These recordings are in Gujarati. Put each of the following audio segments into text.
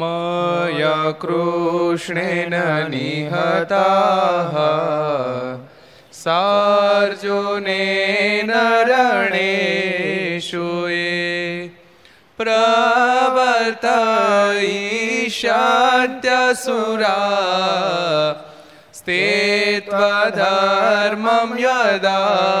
मया कृष्णेन निहताः सार्जुनेन रणेषु ये प्रवर्तयिष्यत्यसुरा स्ते त्वधर्मं यदाक्षितो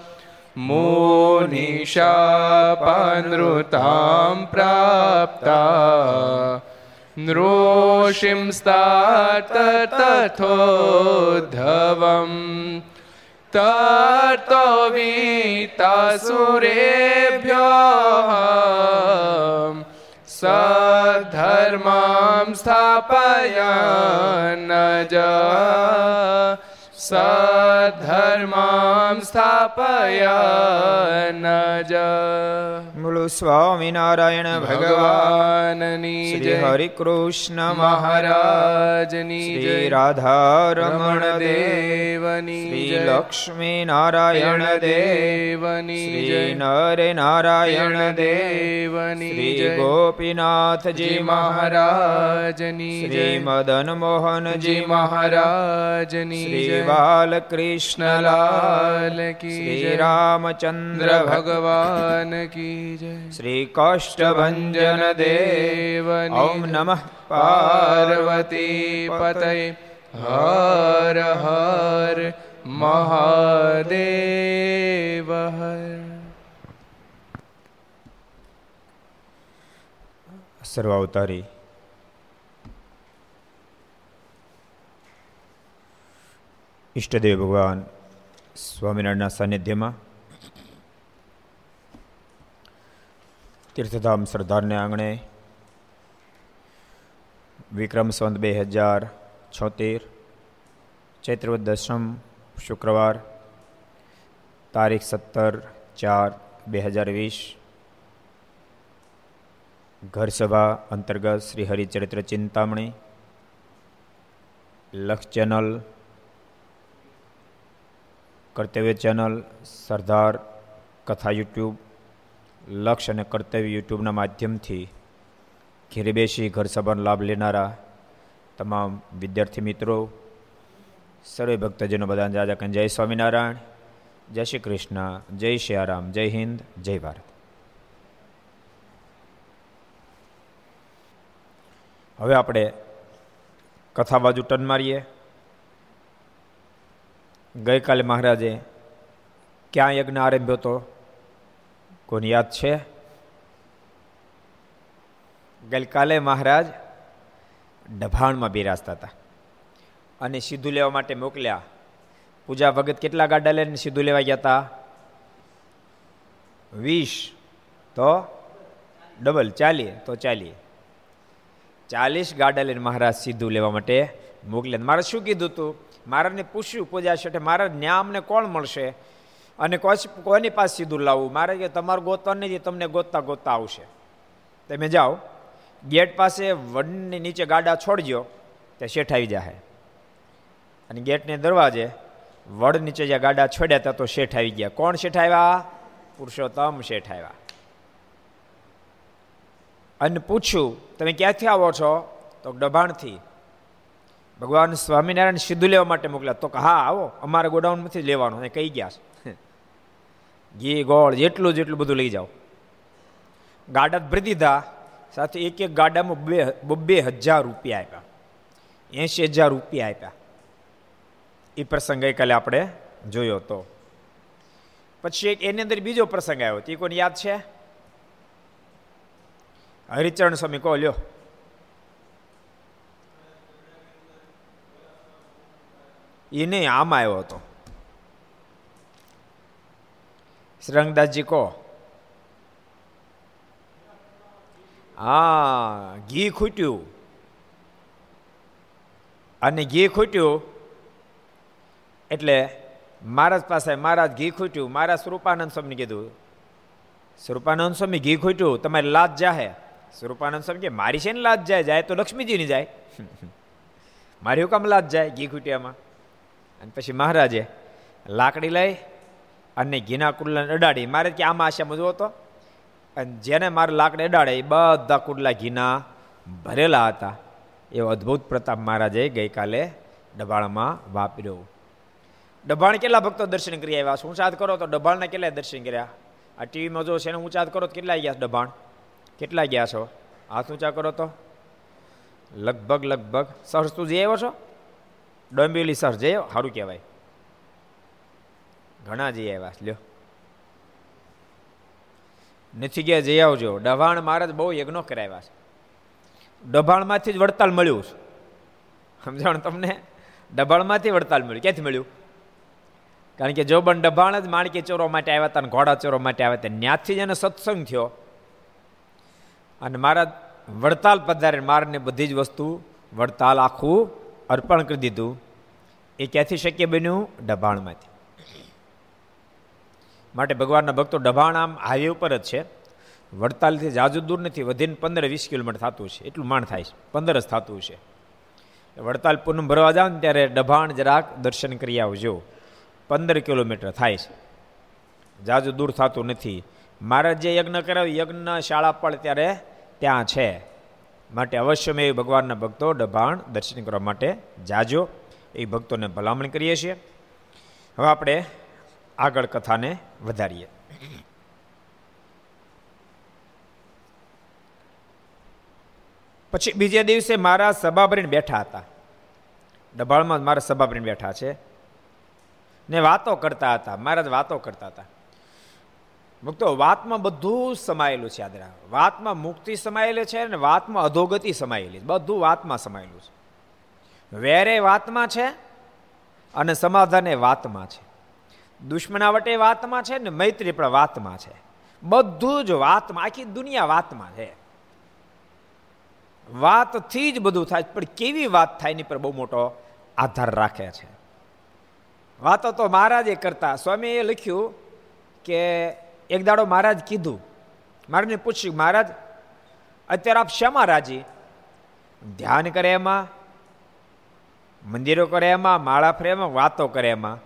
मुनिशापनृतां प्राप्ता नृषिंस्तात तथोद्धवम् ततो वीतासुरेभ्यो सधर्मां स्थापयन् ज સધર્મામ સ્થાપયન જ બોલો સ્વામિનારાયણ ભગવાનની જય હરિ કૃષ્ણ મહારાજની જય રાધારમણ રમણ દેવની શ્રી લક્ષ્મી નારાયણ દેવ દેવની જય નરે નારાયણ દેવની જય ગોપીનાથજી મહારાજની જય મદન મોહનજી મહારાજની જય બાલકૃષ્ણલાલ કૃષ્ણલાલ કી રામચંદ્ર ચંદ્ર ભગવાન કી જય શ્રી કાષ્ટભંજન દેવ ઓમ નમઃ પાર્વતી પતય હર હર મહાદેવ હર સર્વાવતારી ઈષ્ટદેવ ભગવાન સ્વામિનારાયણના સાનિધ્યમાં તીર્થધામ સરદારને આંગણે વિક્રમ સંત બે હજાર છોતેર ચૈત્રવદ દસમ શુક્રવાર, તારીખ સત્તર ચાર બે હજાર વીસ, ઘરસભા અંતર્ગત શ્રી હરિચરિત્ર ચિંતામણી, લક્ષ ચેનલ કર્તવ્ય ચેનલ, સરદાર, કથા યુટ્યુબ, લક્ષ અને કર્તવ્ય યુટ્યુબના માધ્યમથી ઘેરે બેસી ઘર સભાનો લાભ લેનારા તમામ વિદ્યાર્થી મિત્રો, સર્વે ભક્તજનો બધાને જાજા કહે જય સ્વામિનારાયણ, જય શ્રી કૃષ્ણ, જય શ્રી જય હિન્દ, જય ભારત. હવે આપણે કથા બાજુ ટન મારીએ. ગઈકાલે મહારાજે ક્યાં યજ્ઞ આરંભ્યો હતો? કોને યાદ છે? ગઈકાલે મહારાજ ડભાણમાં બિરાજતા હતા અને સીધું લેવા માટે મોકલ્યા. પૂજા ભગત કેટલા ગાડા લઈને સીધું લેવા ગયા હતા? વીસ. તો ડબલ ચાલીએ, તો ચાલીએ. ચાલીસ ગાડા લઈને મહારાજ સીધું લેવા માટે મોકલ્યા. મારે શું કીધું હતું મહારાજને પૂછ્યું પૂજા શેઠે, મારા ન્યા અમને કોણ મળશે? અને કોની પાસે સીધું લાવવું મારે કે તમારું ગોતવા નહીં તમને ગોતતા ગોતતા આવશે. તમે જાઓ, ગેટ પાસે વડની નીચે ગાડા છોડજો, તે શેઠ આવી જાય અને ગેટને દરવાજે વડ નીચે જ્યાં ગાડા છોડ્યા હતા તો શેઠ આવી ગયા. કોણ શેઠ આવ્યા? પુરુષોત્તમ શેઠ આવ્યા. અને પૂછ્યું, તમે ક્યાંથી આવો છો? તો ડભાણથી ભગવાન સ્વામિનારાયણ સીધું લેવા માટે મોકલ્યા. તો કે, હા, આવો, અમારે ગોડાઉનમાંથી લેવાનું. એ કહી ગયા છે. ઘી, ગોળ, જેટલું જેટલું બધું લઈ જાઓ. ગાડા ભરી દીધા. સાથે એક એક ગાડામાં બે, બબ્બે હજાર રૂપિયા આપ્યા. એંશી હજાર રૂપિયા આપ્યા. એ પ્રસંગ ગઈકાલે આપણે જોયો તો પછી એક એની અંદર બીજો પ્રસંગ આવ્યો. તે કોને યાદ છે? હરિચરણ સ્વામી કહો, લ્યો. એ નહીં આમાં આવ્યો હતો. શ્રંગદાસજી કહો. હા, ઘી ખૂટ્યું. અને ઘી ખૂટ્યું એટલે મહારાજ પાસે મહારાજ ઘી ખૂટ્યું. મારા સ્વરૂપાનંદ સ્વામીને કીધું, સ્વરૂપાનંદ સ્વામી, ઘી ખૂટ્યું? તમારી લાજ જાહે. સ્વરૂપાનંદ સ્વામી કે, મારી છે ને લાજ જાય? જાય તો લક્ષ્મીજીની જાય. મારી હુકમ લાજ જાય? ઘી ખૂટ્યામાં અને પછી મહારાજે લાકડી લઈ અને ઘીના કુડલાને અડાડી. મારે કે, આમાં આશામાં જોવો તો અને જેને મારે લાકડી અડાડે, એ બધા કુડલા ઘીના ભરેલા હતા. એવો અદ્ભુત પ્રતાપ મહારાજે ગઈકાલે ડબાણમાં વાપર્યો. ડબાણ કેટલા ભક્તો દર્શન કરી આવ્યા? શું ચાદ કરો તો? ડબાણને કેટલા દર્શન કર્યા? આ ટીવીમાં જો છે એને ઊંચાદ કરો તો કેટલા ગયા ડબાણ? કેટલા ગયા છો? હાથ ઊંચા કરો તો? લગભગ લગભગ. સર તું જઈ આવ્યો છો? ડોંબિવલી સર જઈ સારું કહેવાય. ઘણા જઈ આવ્યા લ્યો. નથી ગયા, જઈ આવજો. ડભાણ મહારાજ બહુ યજ્ઞો કરાવ્યા છે. ડભાણમાંથી જ વડતાલ મળ્યું છે. સમજાણ તમને? ડભાણમાંથી વડતાલ મળ્યું. ક્યાંથી મળ્યું? કારણ કે જોબન ડભાણ જ માણકી ચોરો માટે આવ્યા હતા અને ઘોડા ચોરો માટે આવ્યા હતા. ત્યાંથી જ એને સત્સંગ થયો. અને મારા વડતાલ પધારે મારને બધી જ વસ્તુ વડતાલ આખું અર્પણ કરી દીધું, એ ક્યાંથી શક્ય બન્યું? ડભાણમાંથી માટે ભગવાનના ભક્તો ડભાણ આમ હાઈવે ઉપર જ છે. વડતાલથી જાજુ દૂર નથી, વધીને પંદર વીસ કિલોમીટર થતું છે. એટલું માણ થાય છે. પંદર જ થતું છે. વડતાલ પૂનમ ભરવા જાવ ને ત્યારે ડભાણ જરાક દર્શન કરી આવજો. પંદર કિલોમીટર થાય છે. જાજુ દૂર થતું નથી. મારે જે યજ્ઞ કરાવ્યું, યજ્ઞ શાળા પણ ત્યારે ત્યાં છે. માટે અવશ્ય મેં ભગવાનના ભક્તો ડભાણ દર્શન કરવા માટે જાજો. એ ભક્તોને ભલામણ કરીએ છીએ. હવે આપણે આગળ કથાને વધારીએ. પછી બીજે દિવસે મારા સભા ભરીને બેઠા હતા. ડભાળમાં મારા સભા ભરીને બેઠા છે. ને વાતો કરતા હતા. મહારાજ વાતો કરતા હતા. ભક્તો, વાતમાં બધું સમાયેલું છે યાદ વાતમાં મુક્તિ સમાયેલી છે અને વાતમાં અધોગતિ સમાયેલી બધું વાતમાં સમાયેલું છે. વેરે વાતમાં છે અને સમાધાન એ વાતમાં છે. દુશ્મનાવટે વાતમાં છે ને મૈત્રી પણ વાતમાં છે. બધું જ વાતમાં, આખી દુનિયા વાતમાં છે. વાતથી જ બધું થાય પણ કેવી વાત થાય એની પર બહુ મોટો આધાર રાખે છે. વાતો તો મહારાજે કરતા. સ્વામીએ લખ્યું કે એક દાડો મહારાજ કીધું. મારને પૂછ્યું, મહારાજ, અત્યારે આપ શેમાં રાજી? ધ્યાન કરે એમાં? મંદિરો કરે એમાં? માળા ફરે એમાં? વાતો કરે એમાં?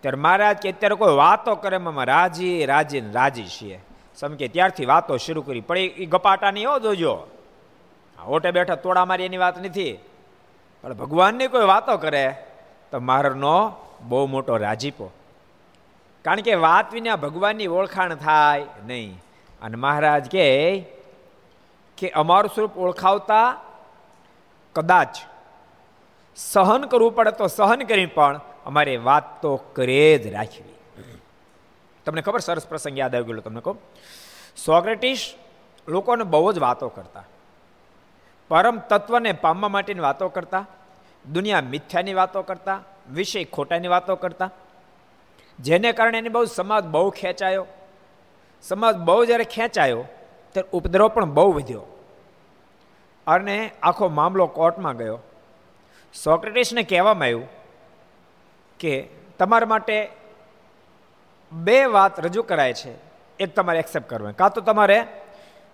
ત્યારે મહારાજ કે, અત્યારે કોઈ વાતો કરે એમાં? રાજી રાજી રાજી છીએ. સમકે ત્યારથી વાતો શરૂ કરી. પણ એ ગપાટા નહીં હો, જોજો. ઓટે બેઠા તોડા મારી એની વાત નથી. પણ ભગવાનની કોઈ વાતો કરે, તો મારનો બહુ મોટો રાજીપો. કારણ કે વાત વિના ભગવાનની ઓળખાણ થાય નહીં. અને મહારાજ કે કે અમારું સ્વરૂપ ઓળખાવતા કદાચ સહન કરવું પડે તો સહન કરી પણ અમારે વાત તો કરે જ રાખવી. તમને ખબર સરસ પ્રસંગ યાદ આવી ગયેલો તમને કહું? સોક્રેટિસ લોકોને બહુ જ વાતો કરતા. પરમ તત્વને પામવા માટેની વાતો કરતા. દુનિયા મિથ્યાની વાતો કરતા. વિષય ખોટાની વાતો કરતા. જેને કારણે એની બહુ સમાજ બહુ ખેંચાયો. સમાજ બહુ જ્યારે ખેંચાયો, ત્યારે ઉપદ્રવ પણ બહુ વધ્યો. અને આખો મામલો કોર્ટમાં ગયો. સોક્રેટિસને કહેવામાં આવ્યું કે તમારા માટે બે વાત રજૂ કરાય છે, એક તમારે એક્સેપ્ટ કરવાની. કાં તો તમારે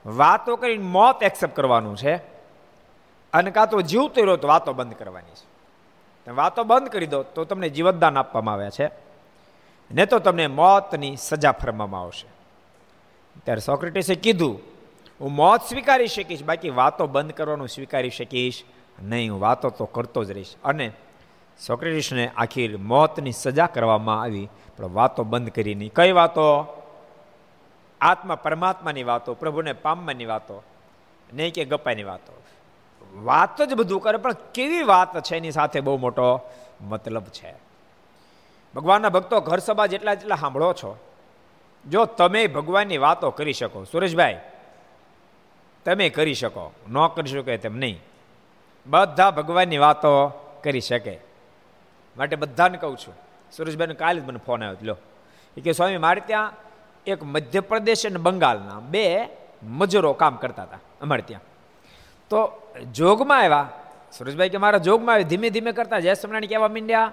વાતો કરીને મોત એક્સેપ્ટ કરવાનું છે અને કાં તો જીવતો રહ્યો તો વાતો બંધ કરવાની છે. વાતો બંધ કરી દો તો તમને જીવતદાન આપવામાં આવ્યા છે. ને તો તમને મોતની સજા ફરવામાં આવશે. ત્યારે સોક્રેટિસે કીધું, હું મોત સ્વીકારી શકીશ, બાકી વાતો બંધ કરવાનું સ્વીકારી શકીશ નહીં, હું વાતો તો કરતો જ રહીશ. અને સોક્રેટિસને આખી મોતની સજા કરવામાં આવી, પણ વાતો બંધ કરી નહીં. કઈ વાતો? આત્મા પરમાત્માની વાતો, પ્રભુને પામવાની વાતો, નહીં કે ગપાની વાતો. વાત જ બધું કરે, પણ કેવી વાત છે એની સાથે બહુ મોટો મતલબ છે? ભગવાનના ભક્તો ઘર સભા જેટલા જેટલા સાંભળો છો, જો તમે ભગવાનની વાતો કરી શકો, સુરેશભાઈ, તમે કરી શકો, ન કરી શકો તેમ નહીં. બધા ભગવાનની વાતો કરી શકે. માટે બધાને કહું છું, સુરેશભાઈને કાલે જ મને ફોન આવ્યો લો. કે સ્વામી, મારે ત્યાં એક મધ્યપ્રદેશ અને બંગાળના બે મજૂરો કામ કરતા હતા, અમારે ત્યાં. તો જોગમાં આવ્યા, સુરેશભાઈ કે, મારા જોગમાં આવ્યા ધીમે ધીમે કરતા, જય સમરાણી કહેવા માંડ્યા.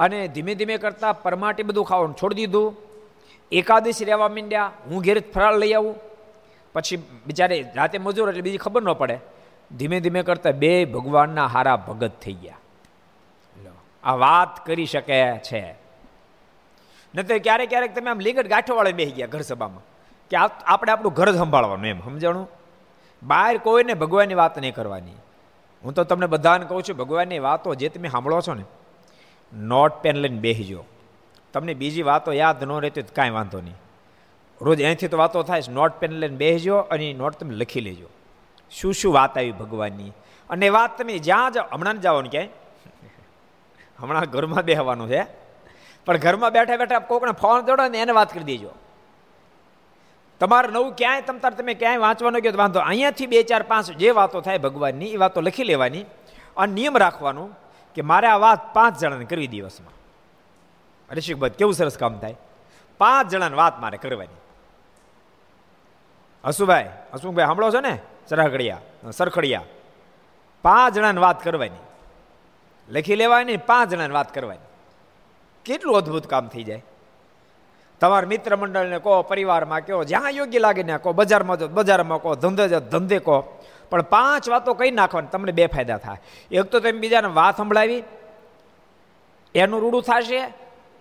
અને ધીમે ધીમે કરતા પરમાટી બધું ખાવાનું છોડી દીધું. એકાદશી રહેવા માંડ્યા. હું ઘેર ફરાળ લઈ આવું. પછી બિચારે રાતે મજૂર એટલે બીજી ખબર ન પડે. ધીમે ધીમે કરતા બે ભગવાનના હારા ભગત થઈ ગયા. આ વાત કરી શકે છે. ન તો ક્યારેક ક્યારેક તમે આમ લીગટ ગાંઠોવાળે બેસી ગયા ઘર સભામાં. કે આપણે આપણું ઘર સંભાળવાનું એમ, સમજાણું? બહાર કોઈને ભગવાનની વાત નહીં કરવાની. હું તો તમને બધાને કહું છું, ભગવાનની વાતો જે તમે સાંભળો છો ને નોટ પેન લઈને બેસીજો તમને બીજી વાતો યાદ ન રહેતી તો કાંઈ વાંધો નહીં. રોજ અહીંથી તો વાતો થાય નોટ પેન લઈને બેસજો અને નોટ તમે લખી લેજો. શું શું વાત આવી ભગવાનની? અને વાત તમે જ્યાં જાઓ, હમણાં જ જવાનું ક્યાંય? હમણાં ઘરમાં બેસવાનું છે પણ ઘરમાં બેઠા બેઠા કોકને ફોન દોડો ને એને વાત કરી દેજો. તમારે નવું ક્યાંય તમતાર તમે ક્યાંય વાંચવાનો ગયો વાંધો. અહીંયાથી બે ચાર પાંચ જે વાતો થાય ભગવાનની, એ વાતો લખી લેવાની. અને નિયમ રાખવાનું કે મારે આ વાત પાંચ જણાને કરવી દિવસમાં. ઋષિકભાઈ કેવું સરસ કામ થાય? પાંચ જણાને વાત મારે કરવાની. હસુભાઈ હસુભાઈ સાંભળો છો ને? સરખડિયા સરખડિયા. પાંચ જણાને વાત કરવાની. લખી લેવાની, પાંચ જણાને વાત કરવાની. કેટલું અદ્ભુત કામ થઈ જાય. તમારા મિત્ર મંડળને કહો, પરિવારમાં કહો, જ્યાં યોગ્ય લાગે ને કહો, બજારમાં જો બજારમાં કહો, ધંધે ધંધે કહો. પણ પાંચ વાતો કહી નાખવાની, તમને બે ફાયદા થાય. એક તો તમે બીજાને વાત સંભળાવી, એનું રૂડું થશે.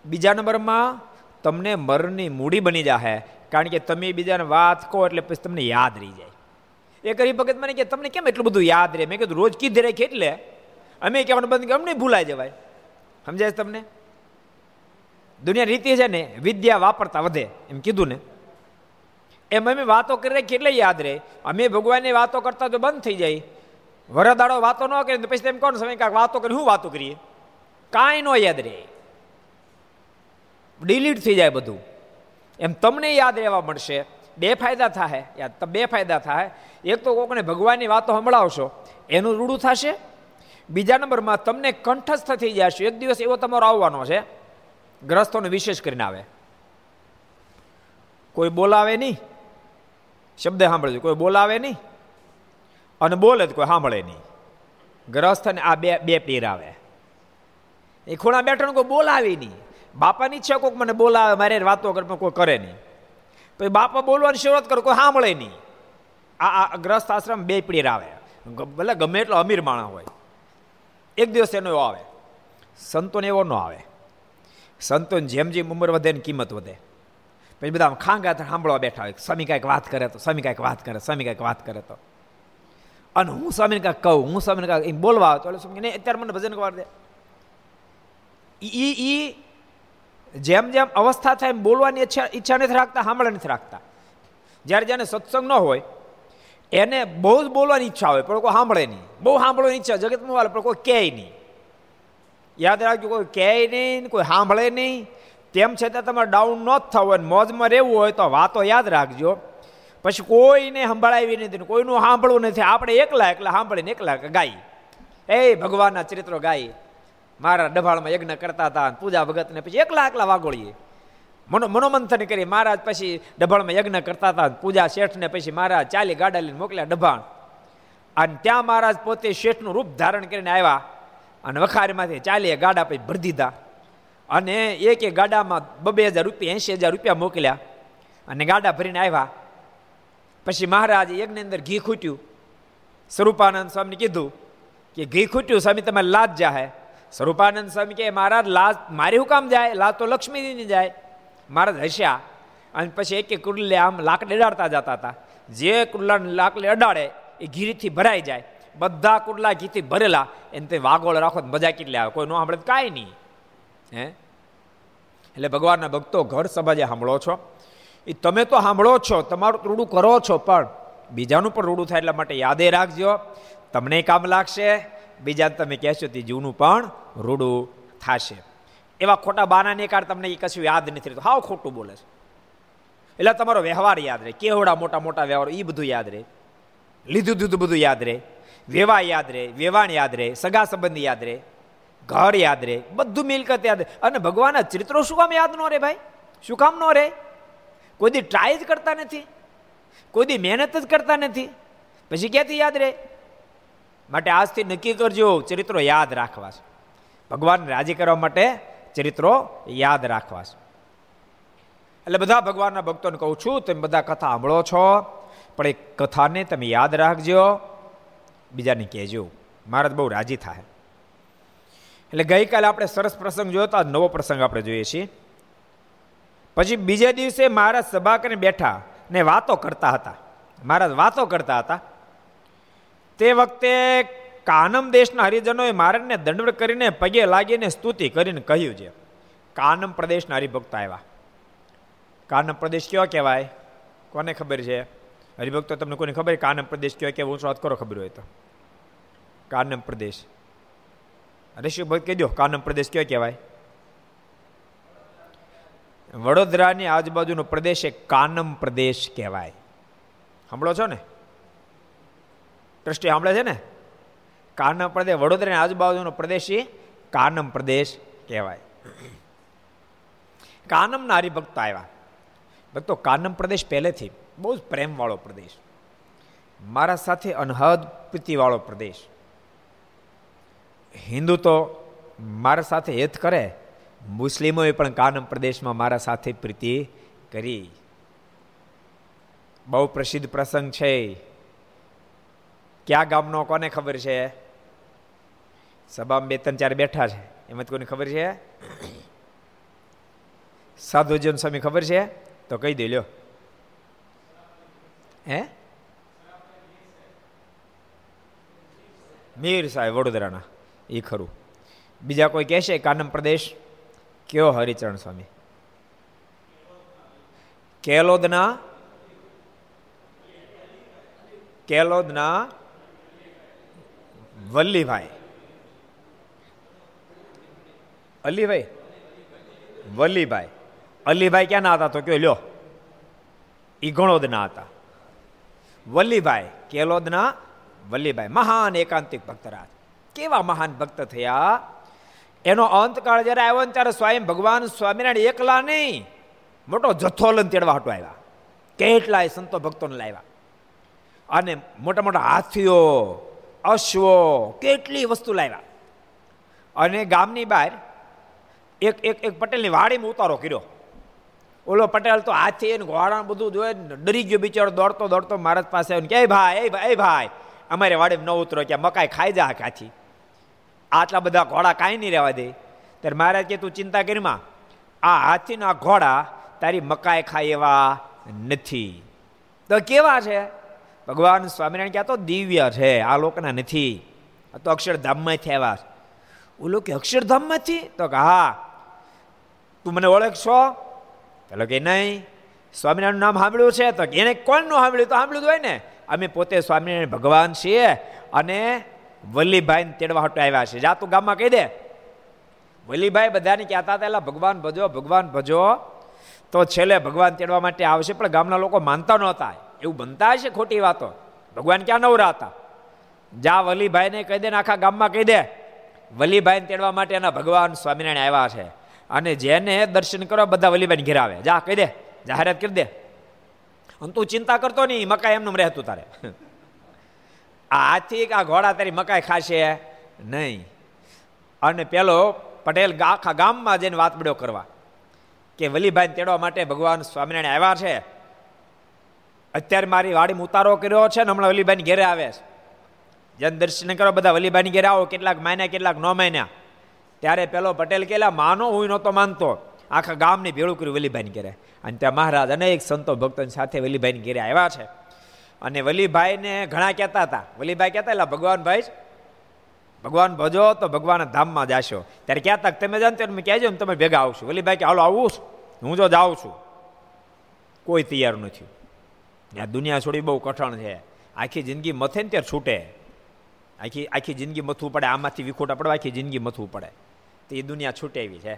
બીજા નંબરમાં તમને મરની મૂડી બની જશે કારણ કે તમે બીજાને વાત કહો એટલે પછી તમને યાદ રહી જાય. એ કરી ભગત મને કે, તમને કેમ એટલું બધું યાદ રહે? મેં કીધું, રોજ કીધે રાખી એટલે. અમે કહેવાનું બંધ અમને ભૂલાઈ જવાય. સમજાય તમને? દુનિયા રીતિ છે ને, વિદ્યા વાપરતા વધે, એમ કીધું ને. એમ અમે વાતો કરી રાખી એટલે યાદ રહે. અમે ભગવાનની વાતો કરતા તો બંધ થઈ જાય. વરદાડો વાતો ન કરે તો પછી તેમ કોણ સમય કાંઈક વાતો કરી, હું વાતો કરીએ? કાંઈ ન યાદ રહે. ડિલીટ થઈ જાય બધું. એમ તમને યાદ રહેવા મળશે. બે ફાયદા થાય. યાદ બે ફાયદા થાય. એક તો કોકને ભગવાનની વાતો સંભળાવશો, એનું રૂડું થશે. બીજા નંબરમાં તમને કંઠસ્થ થઈ જશે. એક દિવસ એવો તમારો આવવાનો છે, ગ્રસ્તોને વિશેષ કરીને આવે. કોઈ બોલાવે નહીં. શબ્દ સાંભળજો. કોઈ બોલાવે નહીં અને બોલે તો કોઈ સાંભળે નહીં. ગ્રહસ્થને આ બે બે પીર આવે. એ ખૂણા બેઠો કોઈ બોલાવે નહીં. બાપાની ઈચ્છા કોઈક મને બોલાવે, મારે વાતો કરે કોઈ કરે નહીં. પછી બાપા બોલવાની શરૂઆત કરે, કોઈ સાંભળે નહીં. આ આ ગ્રસ્ત આશ્રમ બે પીર આવે. ભલે ગમે એટલો અમીર માણસ હોય. એક દિવસ એનો એવો આવે. સંતોને એવો ન આવે. સંતોને જેમ જેમ ઉંમર વધે ને કિંમત વધે. પછી બધા ખાંગા સાંભળવા બેઠા હોય સ્વામી કાંઈક વાત કરે તો, સ્વામી કાંઈક વાત કરે, સ્વામી કાંઈક વાત કરે તો. અને હું સ્વામીને કાંઈક કહું, હું સ્વામીને કાંઈક બોલવા તો સ્વામી નહીં, અત્યારે મને ભજન કરવા દે. ઈ ઈ જેમ જેમ અવસ્થા થાય એમ બોલવાની ઈચ્છા ઈચ્છા નથી રાખતા સાંભળે નથી રાખતા. જ્યારે જેને સત્સંગ ન હોય, એને બહુ જ બોલવાની ઈચ્છા હોય, પણ કોઈ સાંભળે નહીં. બહુ સાંભળવાની ઈચ્છા જગતમાં વાલે પણ કોઈ કહે નહીં. યાદ રાખજો, કોઈ કહે નહીં કોઈ સાંભળે નહીં. તેમ છતાં તમારે ડાઉન ન થવું હોય મોજમાં રહેવું હોય તો વાતો યાદ રાખજો. પછી કોઈને સંભળાવી નથી કોઈનું સાંભળવું નથી. આપણે એકલા એકલા સાંભળીને એકલા ગાઈ એ ભગવાનના ચરિત્રો ગાઈ મારા ડભાળમાં યજ્ઞ કરતા હતા પૂજા ભગતને પછી એકલા એકલા વાગોળીએ. મનો મનોમંથન કરી મહારાજ પછી ડભાણમાં યજ્ઞ કરતા હતા પૂજા શેઠને પછી મહારાજ ચાલી ગાડા લઈને મોકલ્યા ડભાણ. અને ત્યાં મહારાજ પોતે શેઠનું રૂપ ધારણ કરીને આવ્યા અને વખારીમાંથી ચાલીએ ગાડા પછી ભરી દીધા. અને એક એક ગાડામાં બબે હજાર રૂપિયા, એંશી હજાર રૂપિયા મોકલ્યા અને ગાડા ભરીને આવ્યા. પછી મહારાજ યજ્ઞની અંદર ઘી ખૂટ્યું. સ્વરૂપાનંદ સ્વામીને કીધું કે, ઘી ખૂટ્યું, સ્વામી, તમારે લાજ જાહે. સ્વરૂપાનંદ સ્વામી કે મહારાજ, લાજ મારી હું કામ જાય? લાજ તો લક્ષ્મીજીની જાય. મહારાજ હસ્યા અને પછી એક એક કુડલે આમ લાકડે અડાડતા જતા હતા. જે કુંડલા લાકડે અડાડે, એ ઘીથી ભરાઈ જાય. બધા કુડલા ઘીથી ભરેલા. એને તે વાગોળ રાખો મજા કેટલી આવે. કોઈ ન સાંભળે કાંઈ નહીં. હે? એટલે ભગવાનના ભક્તો ઘર સભા સાંભળો છો. એ તમે તો સાંભળો છો, તમારું રૂડું કરો છો, પણ બીજાનું પણ રૂડું થાય એટલા માટે યાદે રાખજો. તમને કામ લાગશે, બીજાને તમે કહેશો તે જીવનું પણ રૂડું થશે. એવા ખોટા બાનાને કાર તમને એ કશું યાદ નથી રહેતું. હાવ ખોટું બોલે છે. એટલે તમારો વ્યવહાર યાદ રહે. કેવડા મોટા મોટા વ્યવહારો એ બધું યાદ રહે. લીધું દીધું બધું યાદ રહે. વેવા યાદ રહે, વેવાણ યાદ રહે, સગા સંબંધી યાદ રહે. ઘર યાદ રહે બધું મિલકત યાદ રહે અને ભગવાનના ચરિત્રો શું કામ યાદ ન રહે ભાઈ? શું કામ ન રહે કોઈ દી ટ્રાય જ કરતા નથી. કોઈ દી મહેનત જ કરતા નથી. પછી ક્યાંથી યાદ રહે માટે આજથી નક્કી કરજો, ચરિત્રો યાદ રાખવા છે. ભગવાન રાજી કરવા માટે ચરિત્રો યાદ રાખવા છે. એટલે બધા ભગવાનના ભક્તોને કહું છું, તમે બધા કથા સાંભળો છો, પણ એ કથાને તમે યાદ રાખજો. બીજાને કહેજો મહારાજ બહુ રાજી થાય. એટલે ગઈકાલે આપણે સરસ પ્રસંગ જોયો હતો નવો પ્રસંગ આપણે જોઈએ છીએ. પછી બીજે દિવસે મહારાજ સભા કરીને બેઠા ને વાતો કરતા હતા. મહારાજ વાતો કરતા હતા. તે વખતે કાનમ દેશના હરિજનોએ મહારાજને દંડવડ કરીને પગે લાગીને સ્તુતિ કરીને કહ્યું છે. કાનમ પ્રદેશના હરિભક્ત આવ્યા. કાનમ પ્રદેશ કયો કહેવાય? કોને ખબર છે? હરિભક્તો, તમને કોને ખબર કાનમ પ્રદેશ કયો કે હું વાત કરો ખબર હોય તો? કાનમ પ્રદેશ. ઋષિભક્ત કહી દો કાનમ પ્રદેશ કયો કહેવાય? વડોદરાની આજુબાજુનો પ્રદેશ એ કાનમ પ્રદેશ કહેવાય. સાંભળો છો ને? ટ્રસ્ટી સાંભળે છે ને? કાનમ પ્રદેશ, વડોદરાની આજુબાજુનો પ્રદેશ એ કાનમ પ્રદેશ કહેવાય. કાનમના હરિભક્ત આવ્યા. ભક્તો, કાનમ પ્રદેશ પહેલેથી બહુ જ પ્રેમવાળો પ્રદેશ. મારા સાથે અનહદ પ્રીતિવાળો પ્રદેશ. હિન્દુ તો મારા સાથે હેત કરે. મુસ્લિમોએ પણ કાનમ પ્રદેશમાં મારા સાથે પ્રીતિ કરી. બહુ પ્રસિદ્ધ પ્રસંગ છે. ક્યાં ગામનો કોને ખબર છે? સભામાં બે ત્રણ ચાર બેઠા છે. એમાં કોને ખબર છે? સાધુજન સ્વામી ખબર છે? તો કહી દે, લ્યો. હે? મીર સાહેબ, વડોદરાના. એ ખરું. બીજા કોઈ કહેશે, કાનમ પ્રદેશ, કયો હરિચરણ સ્વામી? કેલોદના કેલોદના વલ્લીભાઈ. અલીભાઈ? વલ્લીભાઈ. અલીભાઈ ક્યાં ના હતા તો કયો લ્યો? ઈ ગણોદના હતા. વલ્લીભાઈ, કેલોદના વલ્લીભાઈ. મહાન એકાંતિક ભક્તરાજ કેવા મહાન ભક્ત થયા? એનો અંતકાળ જ્યારે આવ્યો ને ત્યારે સ્વયં ભગવાન સ્વામિનારાયણ એકલા નહીં, મોટો જથ્થો લઈને તેડવા હાટો આવ્યા. કેટલાય સંતો ભક્તોને લાવ્યા. અને મોટા મોટા હાથીઓ, અશ્વો, કેટલી વસ્તુ લાવ્યા. અને ગામની બહાર એક એક એક પટેલની વાડીમાં ઉતારો કર્યો. ઓલો પટેલ તો હાથી એને ઘોડા બધું જોયે ડરી ગયો બિચારો, દોડતો દોડતો મહારાજ પાસે આવીને કે ભાઈ, એ ભાઈ ભાઈ, અમારે વાડીમાં ન ઉતરો કે મકાઈ ખાઈ જા કાથી આટલા બધા ઘોડા કાંઈ નહીં રહેવા દે. ત્યારે મહારાજ કે તું ચિંતા કરીમાં આ હાથીના ઘોડા તારી મકાઈ ખાય એવા નથી. તો કેવા છે? ભગવાન સ્વામિનારાયણ ક્યાં તો દિવ્ય છે, આ લોકના નથી. આ તો અક્ષરધામમાંથી આવ્યા છે. ઓલો કે અક્ષરધામમાંથી તો કે, હા. તું મને ઓળખશો? પેલો કે, નહીં. સ્વામિનારાયણ નામ સાંભળ્યું છે? તો એને કોણનું સાંભળ્યું? તો સાંભળ્યું હોય ને. અમે પોતે સ્વામિનારાયણ ભગવાન છીએ અને વલ્લીભાઈને તેડવા હટો આવ્યા છે. જા તું ગામમાં કહી દે. વલ્લીભાઈ બધાને કહેતા હતા એટલે ભગવાન ભજો ભગવાન ભજો. તો છેલ્લે ભગવાન તેડવા માટે આવશે, પણ ગામના લોકો માનતા નહોતા. એવું બનતા હશે ખોટી વાતો? ભગવાન ક્યાં નવરા હતા? જા વલીભાઈને કહી દે ને આખા ગામમાં કહી દે. વલીભાઈને તેડવા માટે એના ભગવાન સ્વામિનારાયણ આવ્યા છે. અને જેને દર્શન કરો, બધા વલીભાઈને ઘેરાવે જા, કહી દે. જાહેરાત કરી દે. અને તું ચિંતા કરતો નહીં, મકાઈ એમનું રહેતું તારે. આ હાથી આ ઘોડા તારી મકાઈ ખાશે? નહીં. અને પેલો પટેલ આખા ગામમાં જઈને વાત પડ્યો કરવા કે વલીભાઈ તેડવા માટે ભગવાન સ્વામિનારાયણ આવ્યા છે. અત્યારે મારી વાડીમાં ઉતારો કર્યો છે ને હમણાં વલીભાઈ ઘેરે આવે છે. જેમ દર્શન કરો બધા વલીભાઈ ઘેરે આવો, કેટલાક માન્યા, કેટલાક ન માન્યા. ત્યારે પેલો પટેલ કેલા માનો, હું નહોતો માનતો. આખા ગામની ભેળું કર્યું વલીભાઈ ઘેરે. અને ત્યાં મહારાજ અનેક સંતો ભક્તોની સાથે વલીભાઈ ઘેરે આવ્યા છે. અને વલીભાઈને ઘણા કહેતા હતા. વલીભાઈ કહેતા એટલે ભગવાન ભાઈ ભગવાન ભજો તો ભગવાન ધામમાં જાશો. ત્યારે ક્યાં તક તમે જાણતો તમે કહેજો ને તમે ભેગા આવશું. વલીભાઈ કે, હાલો, આવું હું જો જાઉં છું. કોઈ તૈયાર નથી આ દુનિયા છોડી બહુ કઠણ છે. આખી જિંદગી મથે ને ત્યારે છૂટે. આખી આખી જિંદગી મથવું પડે. આમાંથી વિખોટા પડવા, આખી જિંદગી મથવું પડે. તો એ દુનિયા છૂટે એવી છે.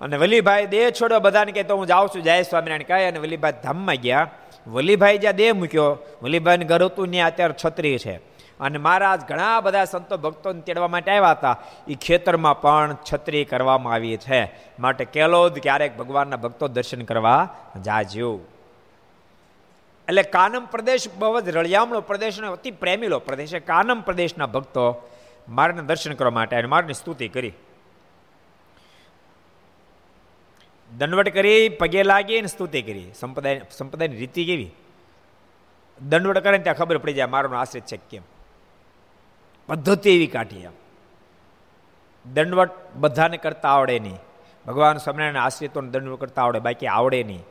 અને વલીભાઈ દેહ છોડો બધાને કહે તો હું જાઉં છું. જય સ્વામિનારાયણ કહે અને વલીભાઈ ધામમાં ગયા. વલીભાઈ જ્યાં દેહ મૂક્યો, વલીભાઈને ઘર હતું ત્યાં અત્યારે છત્રી છે. અને મહારાજ ઘણા બધા સંતો ભક્તોને તેડવા માટે આવ્યા હતા. એ ખેતરમાં પણ છત્રી કરવામાં આવી છે. માટે કેલોદ ક્યારેક ભગવાનના ભક્તો દર્શન કરવા જાજો. એટલે કાનમ પ્રદેશ બહુ જ રળિયામણો પ્રદેશ અને અતિ પ્રેમીલો પ્રદેશ કાનમ પ્રદેશના ભક્તો મારને દર્શન કરવા માટે અને મારની સ્તુતિ કરી. દંડવટ કરી, પગે લાગી અને સ્તુતિ કરી. સંપ્રદાય, સંપ્રદાયની રીતિ કેવી? દંડવટ કરે ત્યાં ખબર પડી જાય મારો આશ્રિત છે કેમ. પદ્ધતિ એવી કાઢી એમ. દંડવટ બધાને કરતા આવડે નહીં. ભગવાન સ્વામિનારાયણ આશ્રિતોને દંડવટ કરતા આવડે, બાકી આવડે નહીં.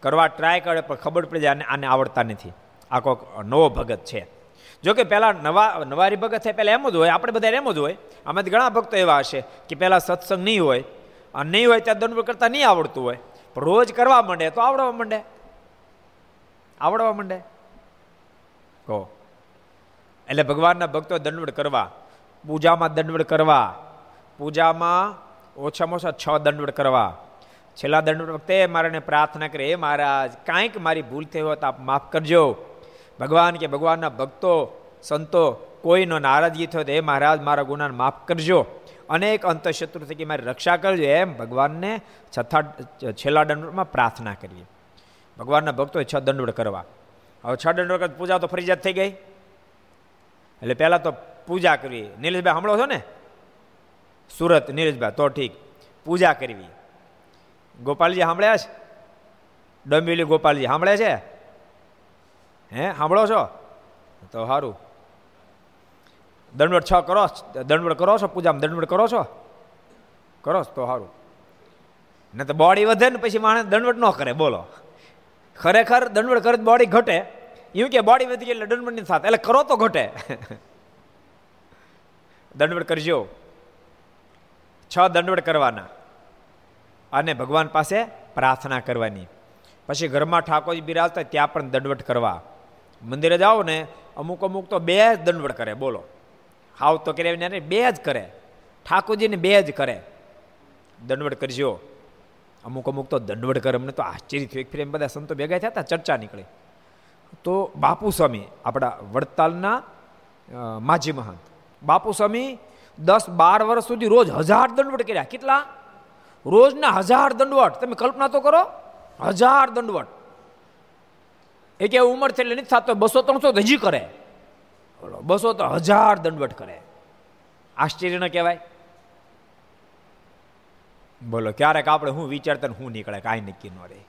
કરવા ટ્રાય કરે, પણ ખબર પડી જાય આને આવડતા નથી. આ કોઈક નવો ભગત છે. જો કે પહેલાં નવા, નવારી ભગત થાય પહેલાં એમ જ હોય, આપણે બધા એમ જ હોય. આમાંથી ઘણા ભક્તો એવા હશે કે પહેલાં સત્સંગ નહીં હોય અને નહીં હોય ત્યાં દંડ કરતાં નહીં આવડતું હોય. પણ રોજ કરવા માંડે તો આવડવા માંડે. આવડવા માંડે. કહો. એટલે ભગવાનના ભક્તો દંડવડ કરવા, પૂજામાં દંડવડ કરવા, પૂજામાં ઓછામાં ઓછા છ દંડવડ કરવા. છેલ્લા દંડ વખતે મારાને પ્રાર્થના કરે એ મહારાજ, કાંઈક મારી ભૂલ થઈ હોત આપ માફ કરજો. ભગવાન કે ભગવાનના ભક્તો, સંતો, કોઈનો નારાજગી થયો તો એ મહારાજ, મારા ગુનાને માફ કરજો. અનેક અંતઃશત્રુ થકી મારી રક્ષા કરજો. એમ ભગવાનને છથ્થા છેલ્લા દંડમાં પ્રાર્થના કરીએ. ભગવાનના ભક્તોએ છ દંડોળ કરવા. હવે છ દંડવડ પૂજા તો ફરજિયાત થઈ ગઈ. એટલે પહેલાં તો પૂજા કરવી નીલેશભાઈ સાંભળો છો ને? સુરત નીરજભાઈ તો ઠીક. પૂજા કરવી. ગોપાલજી સાંભળ્યા છે? ડંબીલી ગોપાલજી સાંભળે છે? હે, સાંભળો છો? તો સારું દંડવડ છ કરો, દંડવડ કરો છો પૂજામાં? દંડવડ કરો છો? કરો તો સારું. ને તો બોડી વધે ને પછી માણસ દંડવટ ન કરે, બોલો. ખરેખર દંડવડ કરે બોડી ઘટે. એવું કે બોડી વધી ગઈ એટલે દંડવડ નહીં થતા. એટલે કરો તો ઘટે. દંડવડ કરજો. છ દંડવડ કરવાના. અને ભગવાન પાસે પ્રાર્થના કરવાની. પછી ઘરમાં ઠાકોરજી બિરાજતા ત્યાં પણ દંડવટ કરવા. મંદિરે જાઓ ને અમુક અમુક તો બે જ દંડવટ કરે, બોલો. હાવ તો કરે બે જ કરે. ઠાકોરજીને બે જ કરે. દંડવટ કરજો. અમુક અમુક તો દંડવટ કરે, અમને તો આશ્ચર્ય થયું. એક ફેર એમ બધા સંતો ભેગા થયા હતા, ચર્ચા નીકળી. તો બાપુ સ્વામી આપણા વડતાલના માજી મહંત. બાપુ સ્વામી દસ બાર વર્ષ સુધી રોજ હજાર દંડવટ કર્યા. કેટલા? રોજના હજાર દંડવટ. તમે કલ્પના તો કરો, હજાર દંડવટ. એક ઉંમર છે એટલે નથી થતો, બસો ત્રણસો હજી કરે. બોલો, બસો તો હજાર દંડવટ કરે. આશ્ચર્ય ન કહેવાય. બોલો, ક્યારેક આપણે હું વિચારતા હું નીકળે, કાંઈ નક્કી ન રહે.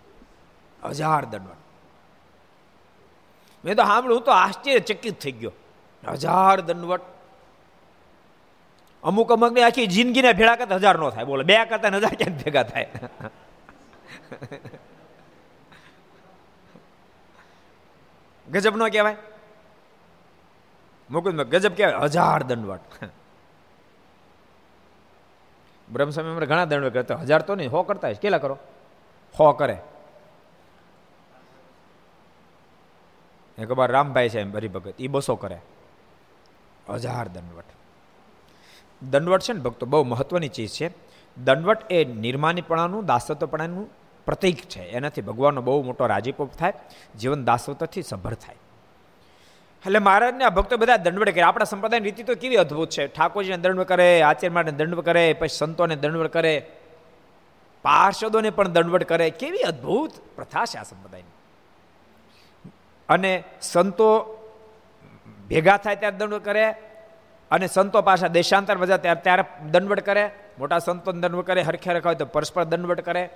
હજાર દંડવટ. મેં તો સાંભળ્યું, હું તો આશ્ચર્યચકિત થઈ ગયો. હજાર દંડવટ. અમુક અમુક ને આખી જિંદગીને ભેળા કરતા હજાર નો થાય. બોલો, બે કરતા હજાર ક્યાં ભેગા થાય? ગજબ નો કહેવાય? મુકુંદ ગજબ કહેવાય, હજાર દંડવટ. બ્રહ્મસ્વામી અમારે ઘણા દંડવટ કરતા હજાર તો નહીં, હો કરતા કેટલા કરો? હો કરે. એક વાર રામભાઈ છે એમ ભગત એ બસો કરે. હજાર દંડવટ. દંડવટ છે ને ભક્તો, બહુ મહત્વની ચીજ છે. દંડવટ એ નિર્માનીપણાનું, દાસત્વપણાનું પ્રતીક છે. એનાથી ભગવાનનો બહુ મોટો રાજીપો થાય, જીવન દાસત્વથી સભર થાય. એટલે મહારાજને આ ભક્તો બધા દંડવડ કરે આપણા સંપ્રદાયની રીતિ તો કેવી અદ્ભુત છે. ઠાકોરજીને દંડ કરે આચાર્ય માટે દંડ કરે, પછી સંતોને દંડવડ કરે, પાર્ષદોને પણ દંડવડ કરે. કેવી અદ્ભુત પ્રથા છે આ સંપ્રદાયની. અને સંતો ભેગા થાય ત્યારે દંડ કરે અને સંતો પાછા દેશાંતર વજા ત્યારે ત્યારે દંડવટ કરે. મોટા સંતો દંડવટ કરે, હરખે હોય તો પરસ્પર દંડવટ કરે.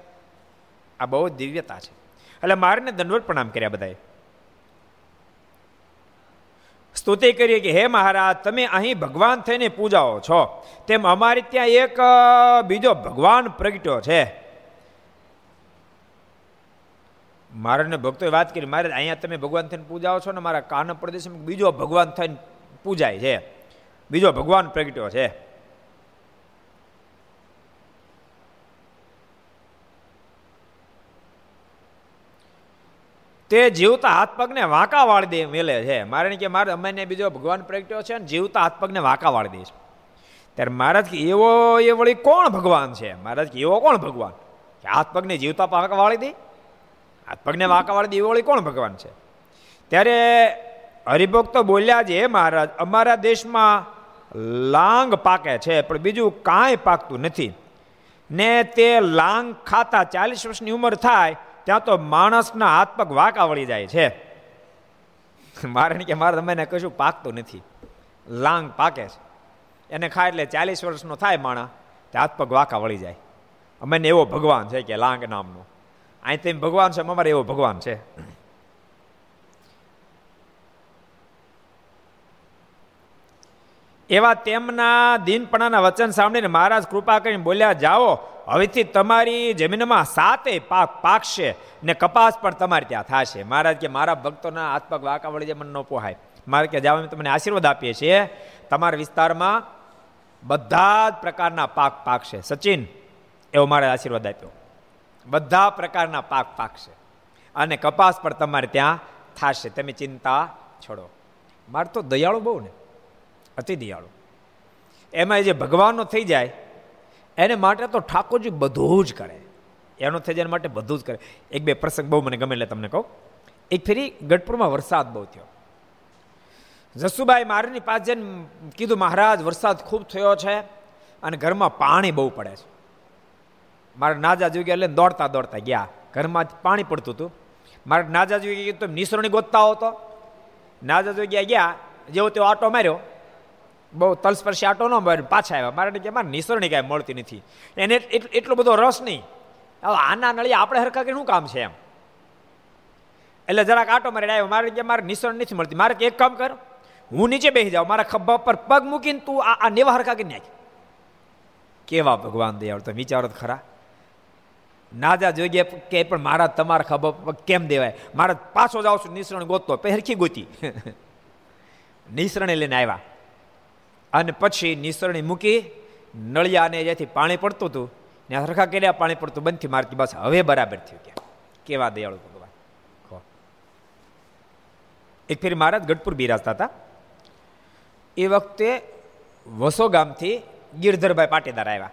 આ બહુ દિવ્યતા છે. એટલે મારીને દંડવટ પ્રણામ કર્યા બધાએ. સ્તુતિ કરીએ કે હે મહારાજ, તમે અહીં ભગવાન થઈને પૂજાઓ છો. તેમ અમારે ત્યાં એક બીજો ભગવાન પ્રગટ્યો છે. મારાને ભક્તોએ વાત કરી મારે અહીંયા તમે ભગવાન થઈને પૂજાઓ છો ને મારા કાન પ્રદેશમાં બીજો ભગવાન થઈને પૂજાય છે. બીજો ભગવાન પ્રગટ્યો છે. તે જીવતા હાથ પગને વાંકા વાળી દે મેલે છે. મારે કે મારે અમે બીજો ભગવાન પ્રગટ્યો છે ને જીવતા હાથ પગને વાંકા વાળી દે છે. ત્યારે મહારાજ કે એવો એ વળી કોણ ભગવાન છે? મહારાજ કે એવો કોણ ભગવાન? કે હાથ પગને જીવતા વાંકા વાળી દે? હાથ પગને વાંકા વાળી દે એવો વળી કોણ ભગવાન છે? ત્યારે હરિભક્તો બોલ્યા છે મહારાજ, અમારા દેશમાં લાંગ પાકે છે, પણ બીજું કાંઈ પાકતું નથી. ને તે લાંગ ખાતા ચાલીસ વર્ષની ઉંમર થાય ત્યાં તો માણસના હાથ પગ વાંકા વળી જાય છે. મારે કે મારે તમે કશું પાકતું નથી. લાંગ પાકે છે. એને ખાય એટલે ચાલીસ વર્ષનો થાય માણા, તે હાથ પગ વાંકા વળી જાય. અમે એવો ભગવાન છે કે લાંગ નામનો. અહીં તેમ ભગવાન છે, અમારે એવો ભગવાન છે. એવા તેમના દિનપણાના વચન સાંભળીને મહારાજ કૃપા કરીને બોલ્યા, જાઓ હવેથી તમારી જમીનમાં સાતે પાક પાકશે ને કપાસ પણ તમારે ત્યાં થશે. મહારાજ કે મારા ભક્તોના હાથ પગ વળી જે મને ન પોહાય. મારે કે જવા તમને આશીર્વાદ આપીએ છીએ. તમારા વિસ્તારમાં બધા જ પ્રકારના પાક પાકશે. સચિન, એવો મારે આશીર્વાદ આપ્યો. બધા પ્રકારના પાક પાકશે અને કપાસ પણ તમારે ત્યાં થશે. તમે ચિંતા છોડો. મારે તો દયાળુ બહુ ને અતિ દયાળુ. એમાં જે ભગવાનનો થઈ જાય એને માટે તો ઠાકોરજી બધું જ કરે. એનો થઈ જાય માટે બધું જ કરે. એક બે પ્રસંગ બહુ મને ગમે એટલે તમને કહું. એક ફેરી ગઢપુરમાં વરસાદ બહુ થયો. જસુભાઈ મારની પાસે જઈને કીધું, મહારાજ, વરસાદ ખૂબ થયો છે અને ઘરમાં પાણી બહુ પડે છે. મારા નાજા જોઈ ગયા એટલે દોડતા દોડતા ગયા. ઘરમાં પાણી પડતું હતું. મારા નાજા જોઈ ગયા તો નિસરણી ગોતતા હતો નાજા જોઈ ગયા ગયા. જેવો તેવો આટો માર્યો. બહુ તલસ્પર્શી આટો ન માર્યો પાછા આવ્યા. મારે કે મારે નિસરણી કાંઈ મળતી નથી. એને એટલો બધો રસ નહીં. હવે આના નળિયા આપણે હરખા કે શું કામ છે એમ? એટલે જરાક આટો મારે આવ્યો. મારે કે મારે નિસરણ નથી મળતી. મારે કે એક કામ કર, હું નીચે બેસી જાઉં. મારા ખભા પર પગ મૂકીને તું આ આ નેવા હરખા કરી નાખ. કેવા ભગવાન દયાળ તો વિચારો ખરા. નાજા જોઈએ કે પણ મારા, તમારા ખભા કેમ દેવાય? મારા પાછો જાઉં છું, નિસરણ ગોતતો, પહેરખી ગોતી. નિસરણે લઈને આવ્યા. અને પછી નિસરણી મૂકી નળિયાને જેથી પાણી પડતું હતું. ત્યાં સરખા કર્યા, પાણી પડતું બંધથી મારતી. બસ હવે બરાબર થયું કે. કેવા દયાળુ ભગવાન. એક ફેરી મહારાજ ગઢપુર બિરાજતા હતા. એ વખતે વસો ગામથી ગિરધરભાઈ પાટીદાર આવ્યા.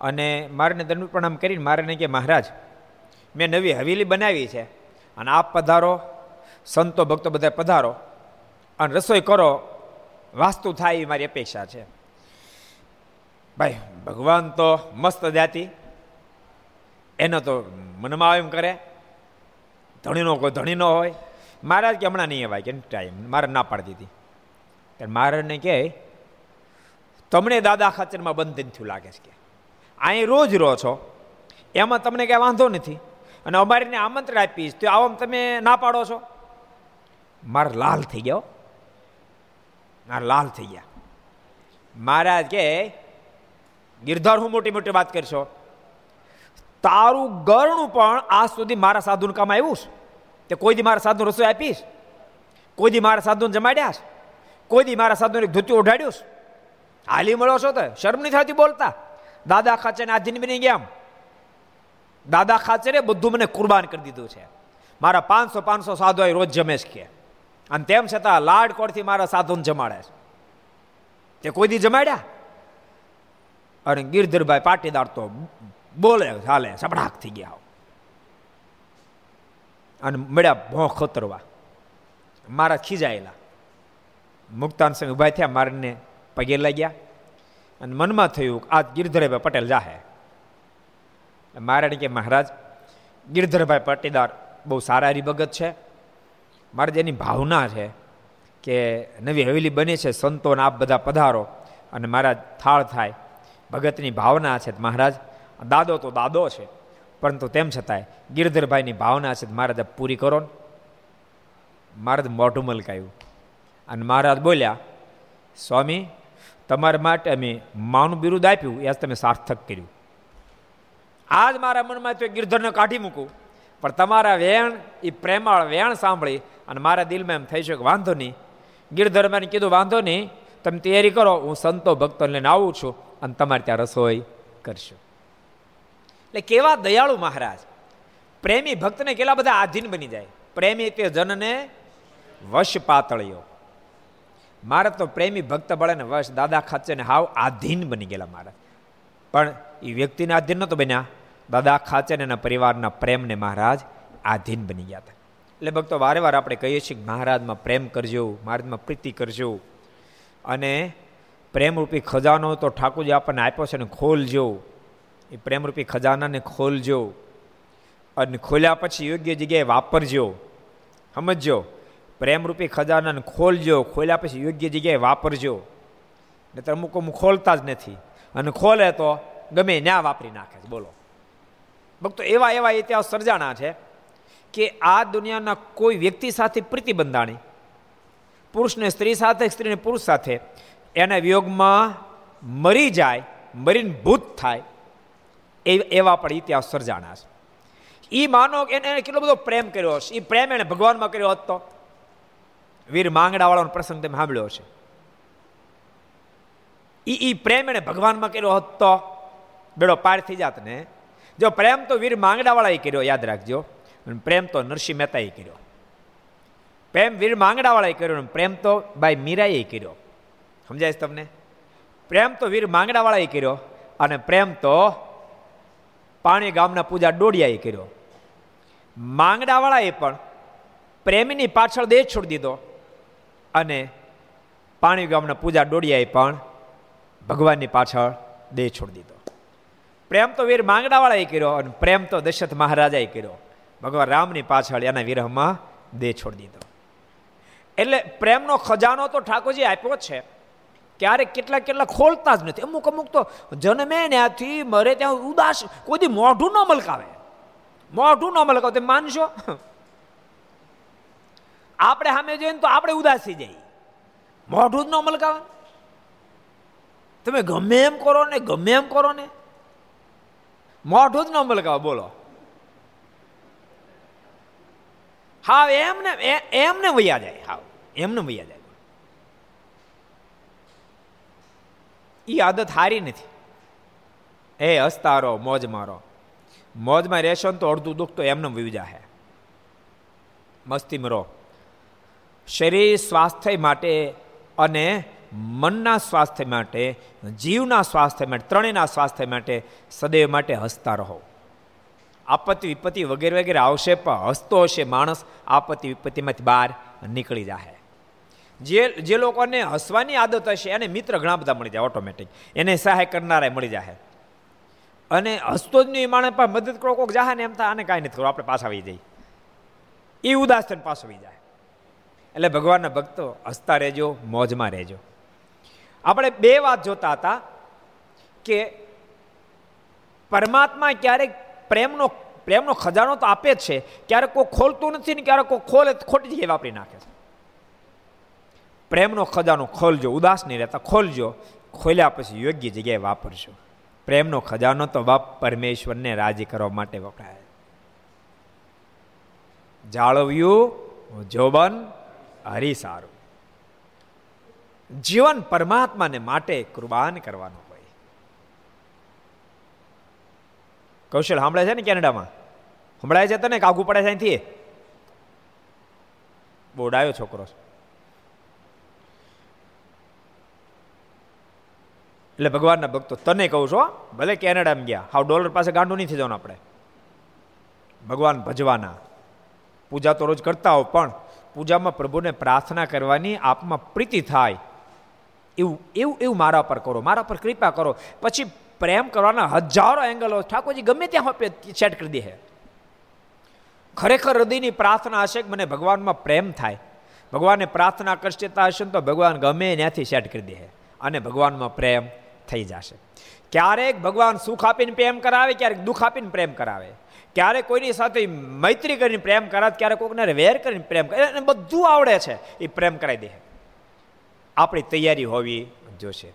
અને મારને દંડ પ્રણામ કરીને મારે કે, મહારાજ, મેં નવી હવેલી બનાવી છે. અને આપ પધારો, સંતો ભક્તો બધા પધારો. અને રસોઈ કરો વાસ્તુ થાય એ મારી અપેક્ષા છે. ભાઈ, ભગવાન તો મસ્ત જાતિ. એનો તો મનમાં એમ કરે, ધણીનો કોઈ ધણી ન હોય. મહારાજ કે હમણાં નહીં અવાય, કે ટાઈમ, મારે ના પાડી દીધી મહારાજને કહે, તમને દાદા ખાચરમાં બંધન થયું લાગે છે કે? અહીં રોજ રહો છો. એમાં તમને કાંઈ વાંધો નથી. અને અમારીને આમંત્રણ આપીશ, તો આમ તમે ના પાડો છો. મારે લાલ થઈ ગયો. મારે લાલ થઈ ગયા. મહારાજ કે, ગિરધાર, હું મોટી મોટી વાત કરશો. તારું ગરણું પણ આજ સુધી મારા સાધુનું કામ આવ્યું છે. તે કોઈ દી મારા સાધુ રસોઈ આપીશ. કોઈ દી મારા સાધુને જમાડ્યા છે. કોઈ દી મારા સાધુને ધોતી ઓઢાડ્યું છે. હાલી મળો છો તો, શરમ નહીં થતી બોલતા. દાદા ખાચરને આધીન બની ગયા દાદા ખાચરે બધું મને કુરબાન કરી દીધું છે. મારા પાંચસો પાંચસો સાધુ રોજ જમેશ કે. અને તેમ છતાં લાડ કોડથી મારા સાધુને જમાડે છે. તે કોઈ દી જમાડ્યા? અને ગિરધરભાઈ પાટીદાર તો બોલે ચાલે સપડાક થઈ ગયા અને મળ્યા ભો ખોતરવા. મારા ખીજાયેલા. મુક્તાન સંઘ ઊભા થયા, મારને પગે લાગ્યા. અને મનમાં થયું આ ગિરધરભાઈ પટેલ જાહે. મારે કે મહારાજ, ગિરધરભાઈ પાટીદાર બહુ સારા હરિભગત છે. મારે જેની ભાવના છે કે નવી હવેલી બને છે સંતોને આપ બધા પધારો અને મારા થાળ થાય. ભગતની ભાવના છે મહારાજ. દાદો તો દાદો છે, પરંતુ તેમ છતાંય ગિરધરભાઈની ભાવના છે મહારાજ પૂરી કરો ને. મહારાજ મોઢું મલકાયું અને મહારાજ બોલ્યા, સ્વામી, તમારા માટે અમે માનું બિરુદ આપ્યું, એ તમે સાર્થક કર્યું. આજ મારા મનમાં તો ગિરધરને કાઢી મૂકું. પણ તમારા વેણ એ પ્રેમાળ વેણ સાંભળી અને મારા દિલમાં એમ થઈ છે કે વાંધો નહીં. ગિરધર્મને કીધું, વાંધો નહીં, તમે તૈયારી કરો, હું સંતો ભક્તો લઈને આવું છું અને તમારે ત્યાં રસોઈ કરશો. એટલે કેવા દયાળુ મહારાજ. પ્રેમી ભક્તને કેટલા બધા આધીન બની જાય. પ્રેમી તે જનને વશ પાતળ્યો મારે તો પ્રેમી ભક્ત બળે ને વશ દાદા ખાચે ને હાવ આધીન બની ગયેલા મારા પણ એ વ્યક્તિને આધીન નતો બન્યા. દાદા ખાચે ને એના પરિવારના પ્રેમને મહારાજ આધીન બની ગયા હતા. એટલે ભક્તો વારે વાર આપણે કહીએ છીએ કે મહારાજમાં પ્રેમ કરજો, મહારાજમાં પ્રીતિ કરજો અને પ્રેમરૂપી ખજાનો તો ઠાકોરજી આપણને આપ્યો છે ને ખોલજો. એ પ્રેમરૂપી ખજાનાને ખોલજો અને ખોલ્યા પછી યોગ્ય જગ્યાએ વાપરજો. સમજજો? પ્રેમરૂપી ખજાનાને ખોલજો, ખોલ્યા પછી યોગ્ય જગ્યાએ વાપરજો. ને તો અમુક અમુક ખોલતા જ નથી. અને ખોલે તો ગમે ન્યા વાપરી નાખે બોલો. ભક્તો, એવા એવા ઇતિહાસ સર્જાણા છે કે આ દુનિયાના કોઈ વ્યક્તિ સાથે પ્રીતિ બંધાણી. પુરુષને સ્ત્રી સાથે, સ્ત્રીને પુરુષ સાથે, એના વિયોગમાં મરી જાય, મરીને ભૂત થાય, એ એવા પણ ઇતિહાસ સર્જાણા છે. એ માનો કે એને કેટલો બધો પ્રેમ કર્યો હશે એ પ્રેમ એને ભગવાનમાં કર્યો હતો વીર માંગડાવાળાનો પ્રસંગ તમે સાંભળ્યો છે એ એ પ્રેમ એણે ભગવાનમાં કર્યો હતો બેડો પાર થઈ જાત ને જો પ્રેમ તો વીર માંગડાવાળાએ કર્યો, યાદ રાખજો. અને પ્રેમ તો નરસિંહ મહેતાએ કર્યો. પ્રેમ વીર માંગડાવાળાએ કર્યો પ્રેમ તો ભાઈ મીરાએ કર્યો. સમજાય છે તમને? પ્રેમ તો વીર માંગડાવાળાએ કર્યો અને પ્રેમ તો પાણી ગામના પૂજા ડોડિયાએ કર્યો. માંગડાવાળાએ પણ પ્રેમીની પાછળ દેહ છોડી દીધો અને પાણી ગામના પૂજા ડોડિયાએ પણ ભગવાનની પાછળ દેહ છોડી દીધો. પ્રેમ તો વીર માંગડાવાળાએ કર્યો અને પ્રેમ તો દશરથ મહારાજાએ કર્યો. ભગવાન રામની પાછળ એના વિરહમાં દેહ છોડી દીધો. એટલે પ્રેમનો ખજાનો તો ઠાકોરજી આપ્યો છે. ક્યારેક કેટલા કેટલા ખોલતા જ નથી. અમુક અમુક તો જન્મે ત્યાંથી મરે ત્યાં ઉદાસ, કોઈ મોઢું ન મલકાવે. મોઢું ન મલકાવે. તમે માનશો? આપણે સામે જોઈએ તો આપણે ઉદાસી જઈએ. મોઢું જ ન મલકાવે. તમે ગમે એમ કરો ને, ગમે એમ કરો ને મોઢું જ ન મલકાવે બોલો. હા એમને એમને વૈયા જાય હા એમને વૈયા જાય. એ આદત હારી નથી. એ હસતા મોજ મારો. મોજમાં રહેશો ને તો અડધું દુઃખ તો એમને વયું જાહે. મસ્તીમાં રહો શરીર સ્વાસ્થ્ય માટે અને મનના સ્વાસ્થ્ય માટે, જીવના સ્વાસ્થ્ય માટે, ત્રણેયના સ્વાસ્થ્ય માટે સદૈવ માટે હસતા રહો. આપત્તિ વિપત્તિ વગેરે વગેરે આવશે પણ હસતો હશે માણસ, આપત્તિ વિપત્તિમાંથી બહાર નીકળી જાય જે જે લોકોને હસવાની આદત હશે એને મિત્ર ઘણા બધા મળી જાય ઓટોમેટિક. એને સહાય કરનારા મળી જાય અને હસતો જ નહીં માણસ પણ મદદ કરો કોઈક જાહે ને એમ થાય, આને કાંઈ નથી કરો આપણે પાછા આવી જઈએ. એ ઉદાસ થઈને પાછો આવી જાય. એટલે ભગવાનના ભક્તો હસતા રહેજો, મોજમાં રહેજો. આપણે બે વાત જોતા હતા કે પરમાત્મા ક્યારેક પ્રેમનો પ્રેમનો ખજાનો તો આપે છે. ક્યારેક કોઈ ખોલતું નથી ને ક્યારેક કોઈ ખોલે ખોટી જગ્યાએ વાપરી નાખે છે. પ્રેમનો ખજાનો ખોલજો, ઉદાસ નહીં રહેતા, ખોલજો. ખોલ્યા પછી યોગ્ય જગ્યાએ વાપરજો. પ્રેમનો ખજાનો તો બાપ પરમેશ્વરને રાજી કરવા માટે વપરાય. જાળવ્યું જોબન હરી સારું જીવન પરમાત્માને માટે કુરબાન કરવાનું હોય. કૌશલ સાંભળે છે ને કેનેડામાં? સંભળાય છે તને કાગુ પડે છે અહીંથી? બોડાયો છોકરો એટલે ભગવાનના ભક્તો, તને કહું છો ભલે કેનેડામાં ગયા, હાવ ડોલર પાસે ગાંડું નહીં થઈ જવાનું આપણે. ભગવાન ભજવાના. પૂજા તો રોજ કરતા હો પણ પૂજામાં પ્રભુને પ્રાર્થના કરવાની આપમાં પ્રીતિ થાય. એવું એવું એવું મારા પર કરો, મારા પર કૃપા કરો. પછી પ્રેમ કરવાના હજારો એંગલો ઠાકોરજી, ગમે ત્યાં સેટ કરી દે ખરેખર હૃદયની પ્રાર્થના હશે કે મને ભગવાનમાં પ્રેમ થાય. ભગવાનને પ્રાર્થના કરશેતા હશે તો ભગવાન ગમે ત્યાંથી સેટ કરી દે અને ભગવાનમાં પ્રેમ થઈ જશે. ક્યારેક ભગવાન સુખ આપીને પ્રેમ કરાવે, ક્યારેક દુઃખ આપીને પ્રેમ કરાવે. ક્યારેક કોઈની સાથે મૈત્રી કરીને પ્રેમ કરાવે, ક્યારેક કોઈકને વેર કરીને પ્રેમ કરે અને બધું આવડે છે. એ પ્રેમ કરાવી દે આપણી તૈયારી હોવી જોશે.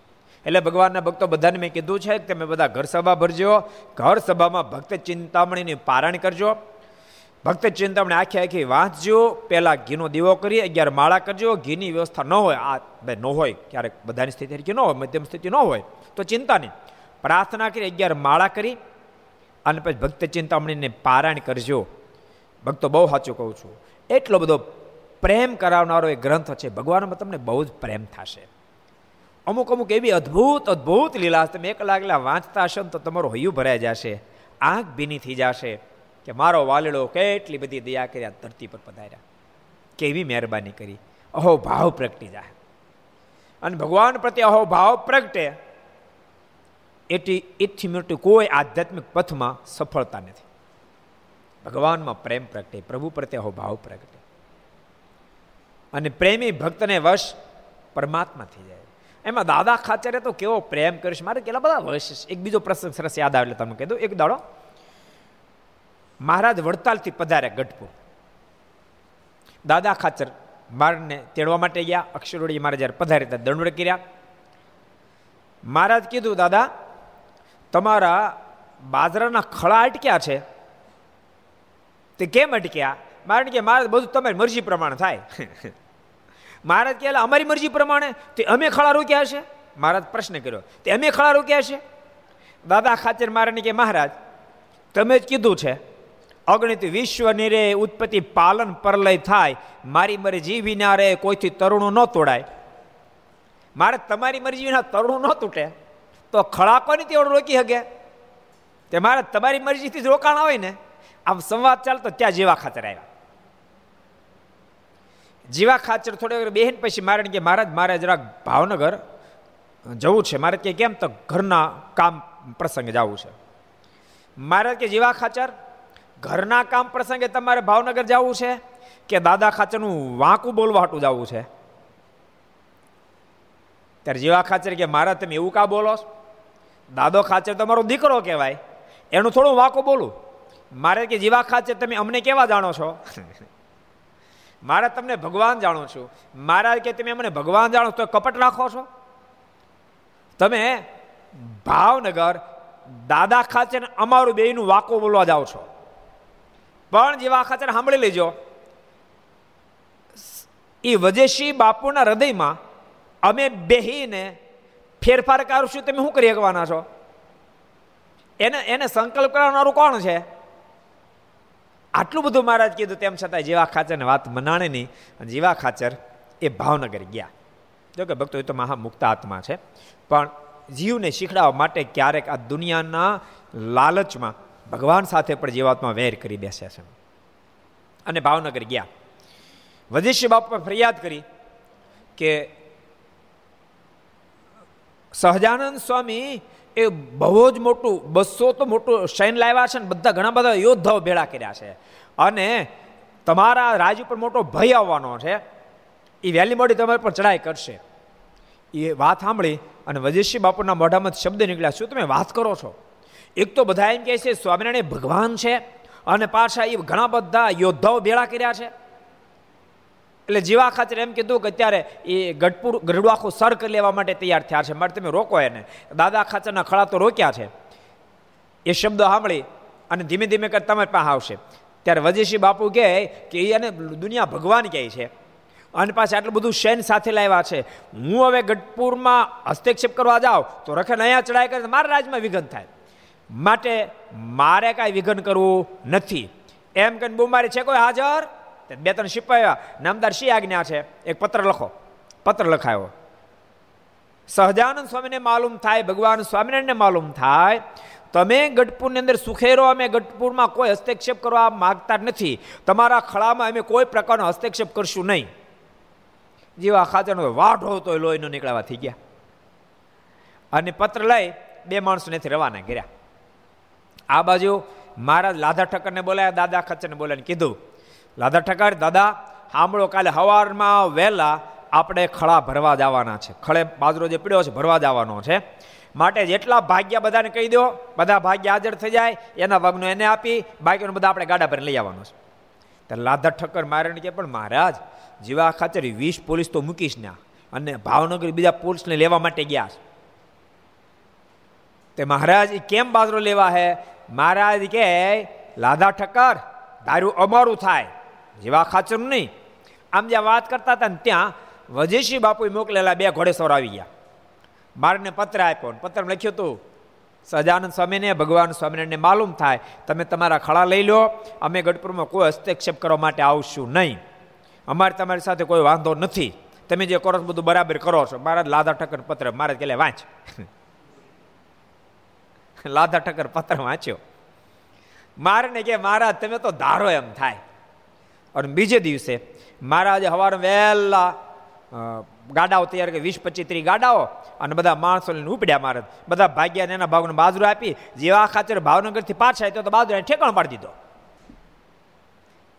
એટલે ભગવાનના ભક્તો બધાને મેં કીધું છે કે તમે બધા ઘર સભા ભરજો, ઘર સભામાં ભક્ત ચિંતામણીની પારણ કરજો, ભક્ત ચિંતામણી આખી આખી વાંચજો, પહેલાં ઘીનો દીવો કરી, અગિયાર માળા કરજો, ઘીની વ્યવસ્થા ન હોય, આ ભાઈ ન હોય, ક્યારેક બધાની સ્થિતિ ન હોય, મધ્યમ સ્થિતિ ન હોય, તો ચિંતા નહીં. પ્રાર્થના કરી, અગિયાર માળા કરી, અને પછી ભક્ત ચિંતામણીને પારાયણ કરજો. ભક્તો બહુ સાચું કહું છું. એટલો બધો પ્રેમ કરાવનારો એ ગ્રંથ છે. ભગવાનમાં તમને બહુ જ પ્રેમ થશે. અમુક અમુક એવી અદ્ભુત અદ્ભુત લીલા તમે એક લાગલા વાંચતા હશો તો તમારું હૈયું ભરાઈ જશે. આંખ ભીની થઈ જશે કે મારો વાલડો કેટલી બધી દયા કર્યા ધરતી પર પધાર્યા. કેવી મહેરબાની કરી. અહો ભાવ પ્રગટી જાય અને ભગવાન પ્રત્યે અહો ભાવ પ્રગટે. એટી, એથી મોટી કોઈ આધ્યાત્મિક પથમાં સફળતા નથી. ભગવાનમાં પ્રેમ પ્રગટે, પ્રભુ પ્રત્યે અહો ભાવ પ્રગટે. અને પ્રેમી ભક્તને વશ પરમાત્મા થઈ જાય. એમાં દાદા ખાચરે તો કેવો પ્રેમ કરીશ મારે કેટલા બધા વશ એક બીજો પ્રસંગ સરસ યાદ આવે એટલે તમને કીધું એક દાડો મહારાજ વડતાલથી પધાર્યા ગઢપુર. દાદા ખાચર મારને તેડવા માટે ગયા. અક્ષરોડી મારે જ્યારે પધાર્યા ત્યારે દંડ કર્યા મહારાજ કીધું, દાદા, તમારા બાજરાના ખળા અટક્યા છે. તે કેમ અટક્યા? મારે કે મારે બધું તમારી મરજી પ્રમાણે થાય. મહારાજ કહેલા, અમારી મરજી પ્રમાણે. તે અમે ખળા રોક્યા છે મહારાજ પ્રશ્ન કર્યો, તે અમે ખળા રોક્યા છે દાદા ખાચર મારે કે, મહારાજ, તમે જ કીધું છે, અગણિત વિશ્વ નિરે ઉત્પત્તિ પાલન પરલય થાય, મારી મરજી વિના રે કોઈથી તરુણું ન તોડાય. મારે તમારી મરજી વિના તરુણું ન તૂટે, તો ખળા કોની તેવડ રોકી શકે તે મારે તમારી મરજીથી જ રોકાણ હોય ને. આમ સંવાદ ચાલતો ત્યાં જેવા ખાતર આવ્યા. જીવા ખાચર થોડી વાર બેહીને પછી મારે કે મહારાજ મારે જરાક ભાવનગર જવું છે. મારે કે કેમ તો ઘરના કામ પ્રસંગે જવું છે. મહારાજ કે જીવા ખાચર ઘરના કામ પ્રસંગે તમારે ભાવનગર જવું છે કે દાદા ખાચરનું વાંકું બોલવા હાટું જવું છે? ત્યારે જીવા ખાચર કે મારા તમે એવું કા બોલો દાદો ખાચર તમારો દીકરો કહેવાય. એનું થોડું વાંકું બોલું. મારે કે જીવા ખાચર તમે અમને કેવા જાણો છો? મારે તમને ભગવાન જાણો છું. મારા કે તમે મને ભગવાન જાણો તો કપટ રાખો છો? તમે ભાવનગર દાદા ખાચર અમારું બેયનું વાકો બોલવા જાઓ છો. પણ જેવા ખાચર સાંભળી લેજો. એ વજેશી બાપુના હૃદયમાં અમે બેહીને ફેરફાર કરશું, તમે શું કરી શકવાના છો? એને એને સંકલ્પ કરનારું કોણ છે? આટલું બધું મહારાજ કીધું, તેમ છતાં જીવા ખાચરને વાત મનાણે નહીં. અને જીવા ખાચર એ ભાવનગર ગયા. જો કે ભક્તો, એ તો મહા મુક્ત આત્મા છે. પણ જીવને શીખડાવવા માટે ક્યારેક આ દુનિયાના લાલચમાં ભગવાન સાથે પણ જીવાત્મા વેર કરી બેસે છે. અને ભાવનગર ગયા. વજીશ્ય બાપા ફરિયાદ કરી કે, સહજાનંદ સ્વામી એ બહુ જ મોટું, બસો તો મોટું સૈન લાવ્યા છે ને બધા ઘણા બધા યોદ્ધાઓ ભેળા કર્યા છે. અને તમારા રાજ ઉપર મોટો ભય આવવાનો છે. એ વહેલી મોડી તમારી પર ચડાઈ કરશે. એ વાત સાંભળી અને વજેશી બાપુના મોઢામાં શબ્દ નીકળ્યા. શું તમે વાત કરો છો? એક તો બધા એમ કહે છે, સ્વામિનારાયણ ભગવાન છે અને પાછા એ ઘણા બધા યોદ્ધાઓ ભેળા કર્યા છે. એટલે જીવા ખાતર એમ કીધું કે અત્યારે એ ગઢપુર ગઢડું આખું સર કરી લેવા માટે તૈયાર થયા છે. મારે તમે રોકો એને. દાદા ખાચરના ખળા તો રોક્યા છે. એ શબ્દ સાંભળી અને ધીમે ધીમે કરી તમારી પાસે આવશે. ત્યારે વજેશી બાપુ કહે કે એને દુનિયા ભગવાન કહે છે. અને પાછા આટલું બધું શૈન સાથે લાવ્યા છે. હું હવે ગઢપુરમાં હસ્તક્ષેપ કરવા જાઉં તો રખે અહીંયા ચડાઈ કરે મારા રાજમાં વિઘન થાય. માટે મારે કાંઈ વિઘન કરવું નથી. એમ કહીને બુમારી છે, કોઈ હાજર? બે ત્રણ સિપાહી નામદાર શી આજ્ઞા છે? એક પત્ર લખો. પત્ર લખાયો. સહજાનંદ સ્વામીને માલુમ થાય, ભગવાન સ્વામિનારાયણને માલુમ થાય. તમે ગઢપુરની અંદર સુખેરો, અમે ગઢપુરમાં કોઈ હસ્તક્ષેપ કરવા માગતા નથી. તમારા ખળામાં અમે કોઈ પ્રકારનો હસ્તક્ષેપ કરશું નહીં. જેવા ખાતરનો વાઢો તો લોહીનો નીકળવા થઈ ગયા. અને પત્ર લઈ બે માણસોને રવાના કર્યા. આ બાજુ મહારાજ લાધા ઠક્કરને બોલાયા, દાદા ખચ્ચરને બોલાવીને કીધું લાદા ઠકાર દાદા સાંભળો કાલે સવારમાં વહેલા આપણે ખળા ભરવા જવાના છે. ખળે બાજરો જે પીડ્યો છે, ભરવા જવાનો છે. માટે જેટલા ભાગ્યા બધાને કહી દો, બધા ભાગ્ય હાજર થઈ જાય, એના વગનો એને આપી, બાકીનું બધા આપણે ગાડા પર લઈ આવવાનું છે. ત્યારે લાધા ઠક્કર મારે કે પણ મહારાજ, જીવા ખાતર વીસ પોલીસ તો મૂકીશ ના અને ભાવનગર બીજા પોલીસને લેવા માટે ગયા છે. તે મહારાજ કેમ બાજરો લેવા હે? મહારાજ કે લાધા ઠક્કર દારૂ અમારું થાય. જેવા ખાચરનું નહીં. આમ જ્યાં વાત કરતા હતા ને ત્યાં વજેશી બાપુએ મોકલેલા બે ઘોડેસવાર આવી ગયા. મારને પત્ર આપ્યો પત્ર લખ્યું હતું, સજાનંદ સ્વામીને, ભગવાન સ્વામિનારાયણને માલુમ થાય. તમે તમારા ખળા લઈ લો. અમે ગઢપુરમાં કોઈ હસ્તક્ષેપ કરવા માટે આવશું નહીં. અમારે તમારી સાથે કોઈ વાંધો નથી. તમે જે કરો બધું બરાબર કરો છો. મારા લાધા ઠક્કર પત્ર મારે કે વાંચ. લાધા ઠક્કર પત્ર વાંચ્યો. મારે ને કે મારા તમે તો ધારો એમ થાય. અને બીજે દિવસે મહારાજે સવારે વહેલા ગાડાઓ તૈયાર કરી, વીસ પચીસ ત્રીસ ગાડાઓ અને બધા માણસો લઈને ઉપડ્યા મહારાજ બધા ભાગ્યા એના ભાગને બાજરો આપી. જેવા ખાતર ભાવનગરથી પાછા આવ્યો તો બાજરો ઠેકાણ પાડી દીધો.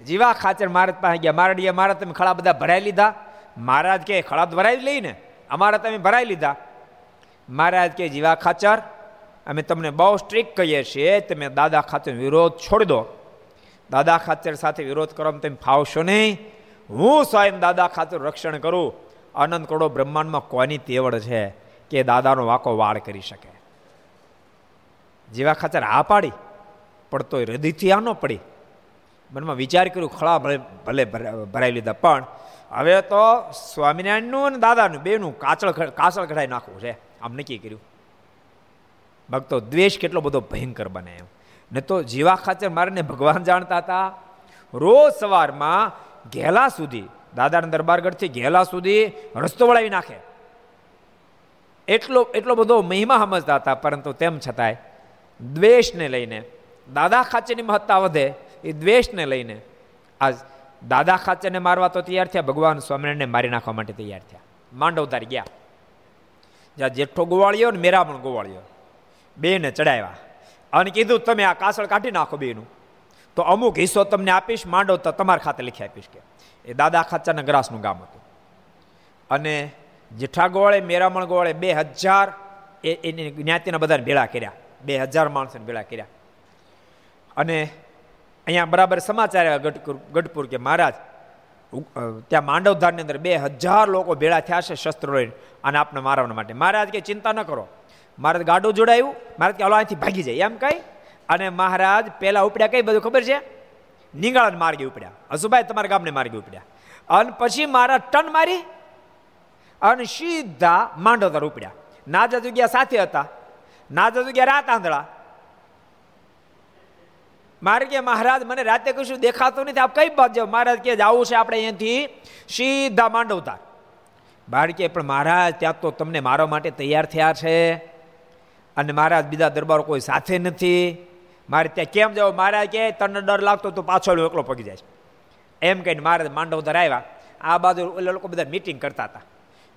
જીવા ખાચર મહારાજ પાસે ગયા. મારડીએ મારા તમે ખળા બધા ભરાઈ લીધા. મહારાજ કે ખળા ભરાઈ લઈને. અમારા તમે ભરાઈ લીધા. મહારાજ કે જીવા ખાચર અમે તમને બહુ સ્ટ્રિક કહીએ છીએ. તમે દાદા ખાચર વિરોધ છોડી દો. દાદા ખાચર સાથે વિરોધ કરો તેમ ફાવશો નહીં. હું સ્વયં દાદા ખાતર રક્ષણ કરું. અનંત કરોડો બ્રહ્માંડમાં કોની તેવડ છે કે દાદાનો વાકો વાળ કરી શકે? જેવા ખાતર આ પાડી પડતો હૃદયથી આ ન પડી. મનમાં વિચાર કર્યું, ખળા ભલે ભલે ભરાઈ લીધા, પણ હવે તો સ્વામિનારાયણનું અને દાદાનું બેનું કાચળ કાચળ કઢાઈ નાખવું છે. આમ નક્કી કર્યું. ભક્તો દ્વેષ કેટલો બધો ભયંકર બને એમ. ને તો જીવા ખાચર મારને ભગવાન જાણતા હતા, રોજ સવારમાં ઘેલા સુધી, દાદાના દરબારગઢથી ઘેલા સુધી રસ્તો વળાવી નાખે. એટલો એટલો બધો મહિમા સમજતા હતા, પરંતુ તેમ છતાંય દ્વેષને લઈને, દાદા ખાચરની મહત્તા વધે એ દ્વેષને લઈને, આજ દાદા ખાચરને મારવા તો તૈયાર થયા, ભગવાન સ્વામિનારાયણને મારી નાખવા માટે તૈયાર થયા. માંડવધારી ગયા. જ્યાં જેઠો ગોવાળિયો ને મેરા પણ ગોવાળિયો, બેને ચડાવ્યા. અને કીધું, તમે આ કાસળ કાઢી નાખો બેનું તો અમુક હિસ્સો તમને આપીશ માંડવ તો તમારા ખાતે લખી આપીશ કે. એ દાદા ખાચાના ગ્રાસનું ગામ હતું. અને જેઠા ગોળે મેરામણ ગોળે બે હજાર એ એની જ્ઞાતિના બધાને ભેળા કર્યા. બે હજાર માણસોને ભેળા કર્યા. અને અહીંયા બરાબર સમાચાર આવ્યા ગઢપુર ગઢપુર કે મહારાજ ત્યાં માંડવધારની અંદર બે હજાર લોકો ભેળા થયા છે શસ્ત્રો લઈને અને આપને મારવાના માટે. મહારાજ કે, ચિંતા ન કરો. મહારાજ ગાડું જોડાયું. મહારાજ કે હલો અહીંથી ભાગી જાય. એમ કઈ? અને મહારાજ, પહેલાં ઉપડ્યા કઈ? બધું ખબર છે? નીંગાળાને માર્ગે ઉપડ્યા. હસુભાઈ, તમારા ગામને માર્ગે ઉપડ્યા. અને પછી મારા ટન મારી અને સીધા માંડોદર ઉપડ્યા. નાજા જગ્યા સાથે હતા. નાજા જગ્યા રાત આંધળા. મારે મહારાજ, મને રાતે કશું દેખાતું નથી. આપ કઈ બાદ જાઓ? મહારાજ કે જવું છે આપણે અહીંયાથી સીધા માંડવતા બાળકે, પણ મહારાજ, ત્યાં તો તમને મારવા માટે તૈયાર થયા છે. અને મહારાજ બીજા દરબારો કોઈ સાથે નથી. મારે ત્યાં કેમ જાવ? મહારાજ કે તને ડર લાગતો તો પાછળ એકલો પગી જાય એમ કહીને મહારાજ માંડવધર આવ્યા. આ બાજુ ઓલા લોકો બધા મિટિંગ કરતા હતા.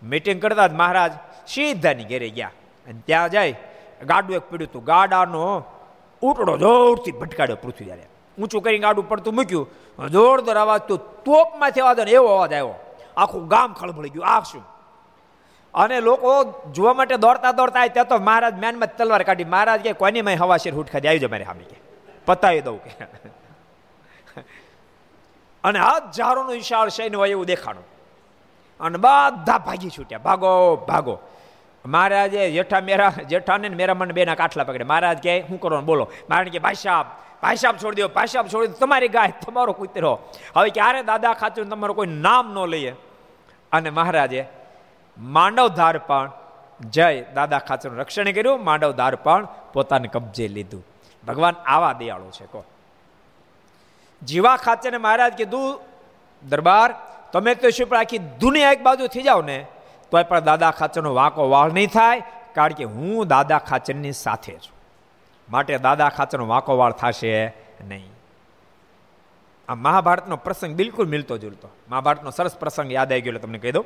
મિટિંગ કરતા જ મહારાજ સીધાની ઘેરે ગયા. અને ત્યાં જાય, ગાડું એક પીડ્યું હતું. ગાડાનો ઉટડો જોરથી ભટકાડ્યો પૃથ્વી જ્યારે ઊંચું કરીને ગાડું પડતું મૂક્યું. જોરદાર અવાજ તો તોપમાંથી અવાજ એવો અવાજ આવ્યો. આખું ગામ ખળભળી ગયું. આ શું? અને લોકો જોવા માટે દોડતા દોડતા આવે ત્યાં તો મહારાજ મેનમાં તલવાર કાઢી, મહારાજ કે, કોની મેં હવા શેર હુટ ખાધી આવી જાય મારી સામે કે. પતાવી દઉં કે. અને હજારોનું વિશાળ શૈન હોય એવું દેખાણું. અને બધા ભાગી છૂટ્યા. ભાગો ભાગો. મહારાજે જેઠા મેરા, જેઠાને મેરા મને બેના કાઠલા પકડે મહારાજ કે, શું કરો બોલો? મહારાજ કે, ભાઈ સાહેબ ભાઈ સાહેબ છોડી દો ભાઈ સાહેબ છોડી દો તમારી ગાય તમારો કૂતરો. હવે ક્યારે દાદા ખાતું તમારું કોઈ નામ ન લઈએ? અને મહારાજે માંડવધાર પણ જય દાદા ખાચરનું રક્ષણ કર્યું માંડવધાર પણ પોતાને કબજે લીધું. ભગવાન આવા દયાળુ છે કો જીવા ખાચરને મહારાજ કીધું દરબાર, તમે તો શું આખી દુનિયા એક બાજુ થઈ જાઓ ને, તોય પણ દાદા ખાચરનો વાંકો વાળ નહીં થાય, કારણ કે હું દાદા ખાચરની સાથે છું. માટે દાદા ખાચરનો વાંકો વાળ થશે નહીં. આ મહાભારતનો પ્રસંગ બિલકુલ મિલતો જુલતો. મહાભારતનો સરસ પ્રસંગ યાદ આવી ગયો તમને કહી દઉં.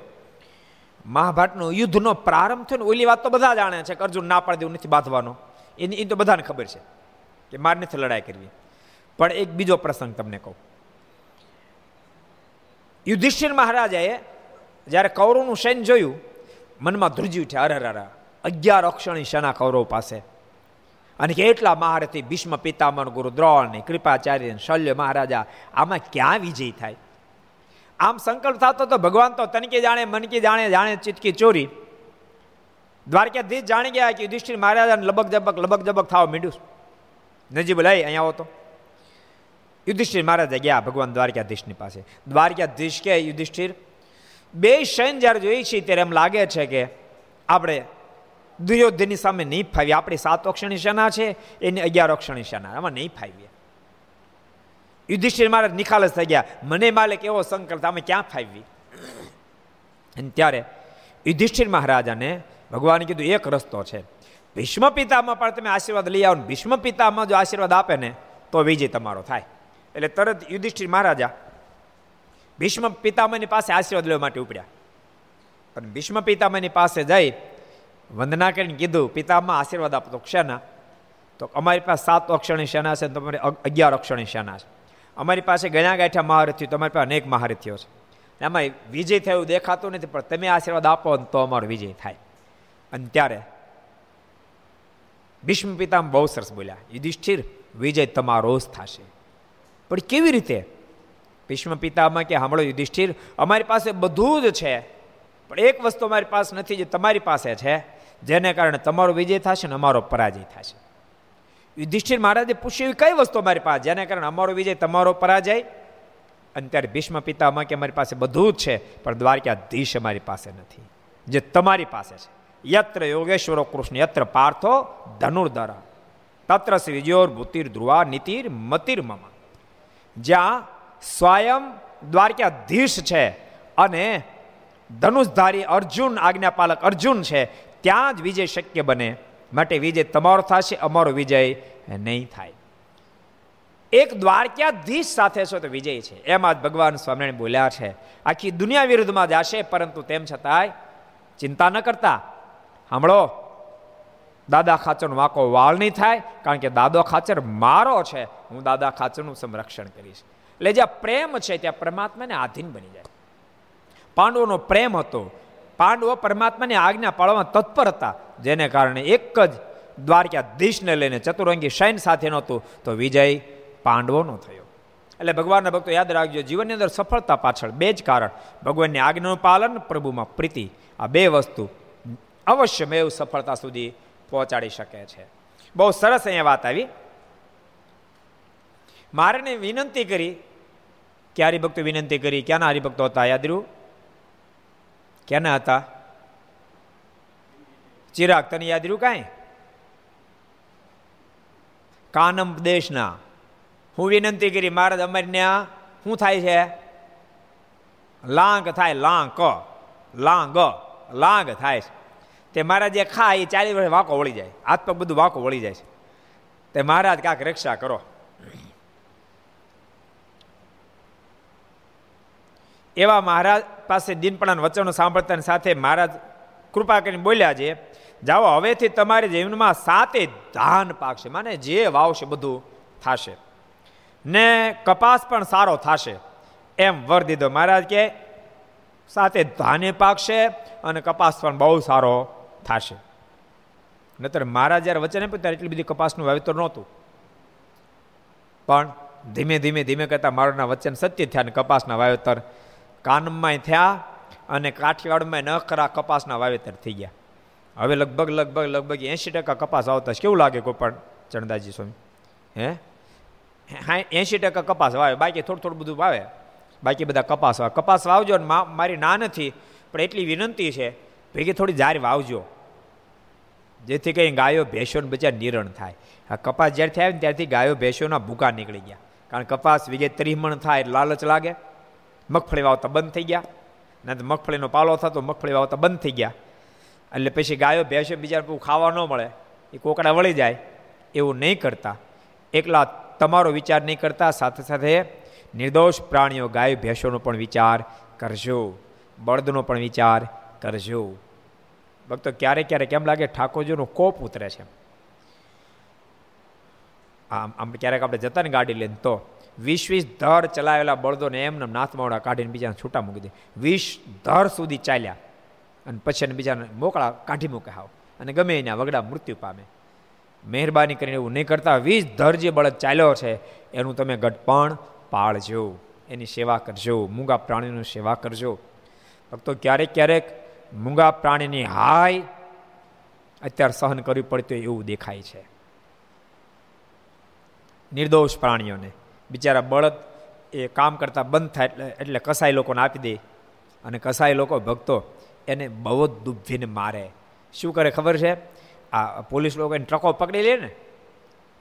મહાભારતનો યુદ્ધનો પ્રારંભ થયો ને, ઓલી વાત તો બધા જાણે છે કે અર્જુન ના પાડી દેવું, નથી બાંધવાનો. એની એ તો બધાને ખબર છે કે મારે નથી લડાઈ કરવી. પણ એક બીજો પ્રસંગ તમને કહું. યુધિષ્ઠિર મહારાજાએ જ્યારે કૌરવનું સૈન્ય જોયું, મનમાં ધ્રુજી ઉઠ્યા અરે અરે અગિયાર અક્ષણી સેના કૌરવ પાસે? અને કેટલા મહારથી ભીષ્મ પિતામણ ગુરુ દ્રોણ કૃપાચાર્ય શલ્ય મહારાજા, આમાં ક્યાં વિજય થાય? આમ સંકલ્પ થતો તો ભગવાન તો તનકી જાણે મનકી જાણે જાણે ચિતકી ચોરી. દ્વારકાધીશ જાણી ગયા કે યુધિષ્ઠિર મહારાજાને લબક જબક લબક જબક થવા માંડ્યું નજીબ લઈ અહીંયા આવો તો. યુધિષ્ઠિર મહારાજા ગયા ભગવાન દ્વારકાધીશની પાસે. દ્વારકાધીશ કે, યુધિષ્ઠિર, બે શયન જ્યારે જોઈએ છીએ ત્યારે એમ લાગે છે કે આપણે દુર્યોધનની સામે નહીં ફાવી આપણી સાત અક્ષણી સેના છે? એની અગિયાર અક્ષણી સેના આમાં નહીં ફાવીએ. યુધિષ્ઠિર મહારાજ નિખાલસ થઈ ગયા. મને માલિક એવો સંકલ્પ અમે ક્યાં ફાવી અને ત્યારે યુધિષ્ઠિર મહારાજાને ભગવાને કીધું, એક રસ્તો છે. ભીષ્મ પિતામાં પણ તમે આશીર્વાદ લઈ આવો ભીષ્મ પિતામાં જો આશીર્વાદ આપે ને, તો વિજય તમારો થાય. એટલે તરત યુધિષ્ઠિર મહારાજા ભીષ્મ પિતામહની પાસે આશીર્વાદ લેવા માટે ઉપડ્યા. પણ ભીષ્મ પિતામહની પાસે જઈ વંદના કરીને કીધું, પિતામાં આશીર્વાદ આપતો ક્ષેના તો અમારી પાસે સાત અક્ષરની સેના છે તમારી અગિયાર અક્ષરની સેના છે. અમારી પાસે ગણ્યા ગાંઠા મહારથીઓ તમારી પાસે અનેક મહારથીઓ છે. એમાં વિજય થયું દેખાતું નથી, પણ તમે આશીર્વાદ આપો તો અમારો વિજય થાય. અને ત્યારે ભીષ્મ પિતા બહુ સરસ બોલ્યા, યુધિષ્ઠિર, વિજય તમારો જ થશે. પણ કેવી રીતે? ભીષ્મ પિતામાં કે સાંભળો યુધિષ્ઠિર, અમારી પાસે બધું જ છે, પણ એક વસ્તુ અમારી પાસે નથી, જે તમારી પાસે છે, જેને કારણે તમારો વિજય થશે ને અમારો પરાજય થશે. યુધિષ્ઠિર મહારાજે પૂછ્યું કઈ વસ્તુ અમારી પાસે? જેના કારણે અમારો વિજય તમારો પરાજય? અને ત્યારે ભીષ્મ પિતામાં કે, અમારી પાસે બધું જ છે, પણ દ્વારકાધીશ અમારી પાસે નથી, જે તમારી પાસે છે. યત્ર યોગેશ્વરો કૃષ્ણ, યત્ર પાર્થો ધનુર્ધરા, તત્ર શ્રીજોર ભૂતિર ધ્રુવા નીતિર મતિર મમા, જ્યાં સ્વયં દ્વારકાધીશ છે અને ધનુષધારી અર્જુન, આજ્ઞાપાલક અર્જુન છે, ત્યાં જ વિજય શક્ય બને. માટે વિજય તમારો થશે, અમારો વિજય નહીં થાય. એક દ્વારકાધીશ સાથે છો તો વિજય છે. એમાં જ ભગવાન સ્વામિનારાયણ બોલ્યા છે. આખી દુનિયા વિરુદ્ધમાં જશે, પરંતુ તેમ છતાંય ચિંતા ન કરતા. સાંભળો દાદા ખાચરનો વાંકો વાળ નહીં થાય, કારણ કે દાદો ખાચર મારો છે. હું દાદા ખાચરનું સંરક્ષણ કરીશ. એટલે જ્યાં પ્રેમ છે, ત્યાં પરમાત્માને આધીન બની જાય. પાંડવોનો પ્રેમ હતો. પાંડવો પરમાત્માની આજ્ઞા પાળવામાં તત્પર હતા, જેને કારણે એક જ દ્વારકાધીશને લઈને ચતુરંગી સૈન સાથે નહોતું, તો વિજય પાંડવોનો થયો. એટલે ભગવાનના ભક્તો યાદ રાખજો, જીવનની અંદર સફળતા પાછળ બે જ કારણ. ભગવાનની આજ્ઞાનું પાલન, પ્રભુમાં પ્રીતિ. આ બે વસ્તુ અવશ્ય મેવ સફળતા સુધી પહોંચાડી શકે છે. બહુ સરસ અહીંયા વાત આવી. મારે વિનંતી કરી કે હરિભક્તો વિનંતી કરી, ક્યાંના હરિભક્તો હતા, યાદ રહ્યું? ક્યાંના હતા? ચિરાગ, તને યાદ રહ્યું કાંઈ? કાનમ દેશના હું વિનંતી કરી, મહારાજ અમારી ત્યાં શું થાય છે? લાંગ થાય, લાંગ, ક, લાંગ લાંગ થાય છે. તે મહારાજ જે ખા, એ ચાલીસ વર્ષે વાંકો વળી જાય. હાથ પગ બધું વાંકો વળી જાય છે. તે મહારાજ કાંક રક્ષા કરો. એવા મહારાજ પાસે દિનપણાના વચનો સાંભળતાની સાથે મહારાજ કૃપા કરીને બોલ્યા છે, જાઓ, હવેથી તમારી જીવનમાં સાતે ધાન પાકશે. માને જે વાવશે બધું થશે. ને કપાસ પણ સારો થશે. એમ વર દીધો. મહારાજ કે સાથે ધાને પાકશે અને કપાસ પણ બહુ સારો થશે. નતર મહારાજ જ્યારે વચન આપ્યું ત્યારે એટલી બધી કપાસનું વાવેતર નહોતું. પણ ધીમે ધીમે ધીમે કરતાં મારાના વચન સત્ય થયા અને કપાસના વાવેતર કાનમમાં થયા અને કાઠિયાવાડમાં ખરા કપાસના વાવેતર થઈ ગયા. હવે લગભગ લગભગ લગભગ એંશી ટકા કપાસ આવતા કેવું લાગે કોઈ પણ ચણદાજી સ્વામી? હે? હા, એંશી ટકા કપાસ વાવે. બાકી થોડું થોડું બધું વાવે. બાકી બધા કપાસ વાવે. કપાસ વાવજો ને મારી ના નથી, પણ એટલી વિનંતી છે, ભેગી થોડી જાર વાવજો. જેથી કંઈ ગાયો ભેંસોને બચાર નિરણ થાય. આ કપાસ જ્યારે થાય ને ત્યારથી ગાયો ભેંસોના ભૂકા નીકળી ગયા. કારણ કપાસ વિગે ત્રીમણ થાય લાલચ લાગે. મગફળી વાવતા બંધ થઈ ગયા. ના તો મગફળીનો પાલો થતો, મગફળી વાવતા બંધ થઈ ગયા. એટલે પછી ગાયો ભેંસો બીજા ખાવા ન મળે. એ કોકડા વળી જાય. એવું નહીં કરતા. એકલા તમારો વિચાર નહીં કરતા. સાથે સાથે નિર્દોષ પ્રાણીઓ ગાય ભેંસોનો પણ વિચાર કરજો. બળદનો પણ વિચાર કરજો. ભક્તો, ક્યારેક ક્યારેક કેમ લાગે ઠાકોરજીનો કોપ ઉતરે છે. આમ આમ ક્યારેક આપણે જતા ને ગાડી લઈને તો વીસ વીસ ધર ચલાવેલા બળદોને એમને નાથમાવડા કાઢીને બીજાને છૂટા મૂકી દે. વીસ ધર સુધી ચાલ્યા. અને પછી એને બીજાને મોકળા કાઢી મૂકે હાવ. અને ગમે એના વગડા મૃત્યુ પામે. મહેરબાની કરીને એવું નહીં કરતા. વીસ ધર જે બળદ ચાલ્યો છે, એનું તમે ગટપણ પાળજો. એની સેવા કરજો. મૂંગા પ્રાણીની સેવા કરજો. ભક્તો, ક્યારેક ક્યારેક મૂંગા પ્રાણીની હાય અત્યારે સહન કરવી પડતી એવું દેખાય છે. નિર્દોષ પ્રાણીઓને. બિચારા બળદ એ કામ કરતા બંધ થાય એટલે એટલે કસાઈ લોકોને આપી દે. અને કસાઈ લોકો ભક્તો એને બહુ જ દુભીને મારે. શું કરે ખબર છે? આ પોલીસ લોકો એને ટ્રકો પકડી લે ને,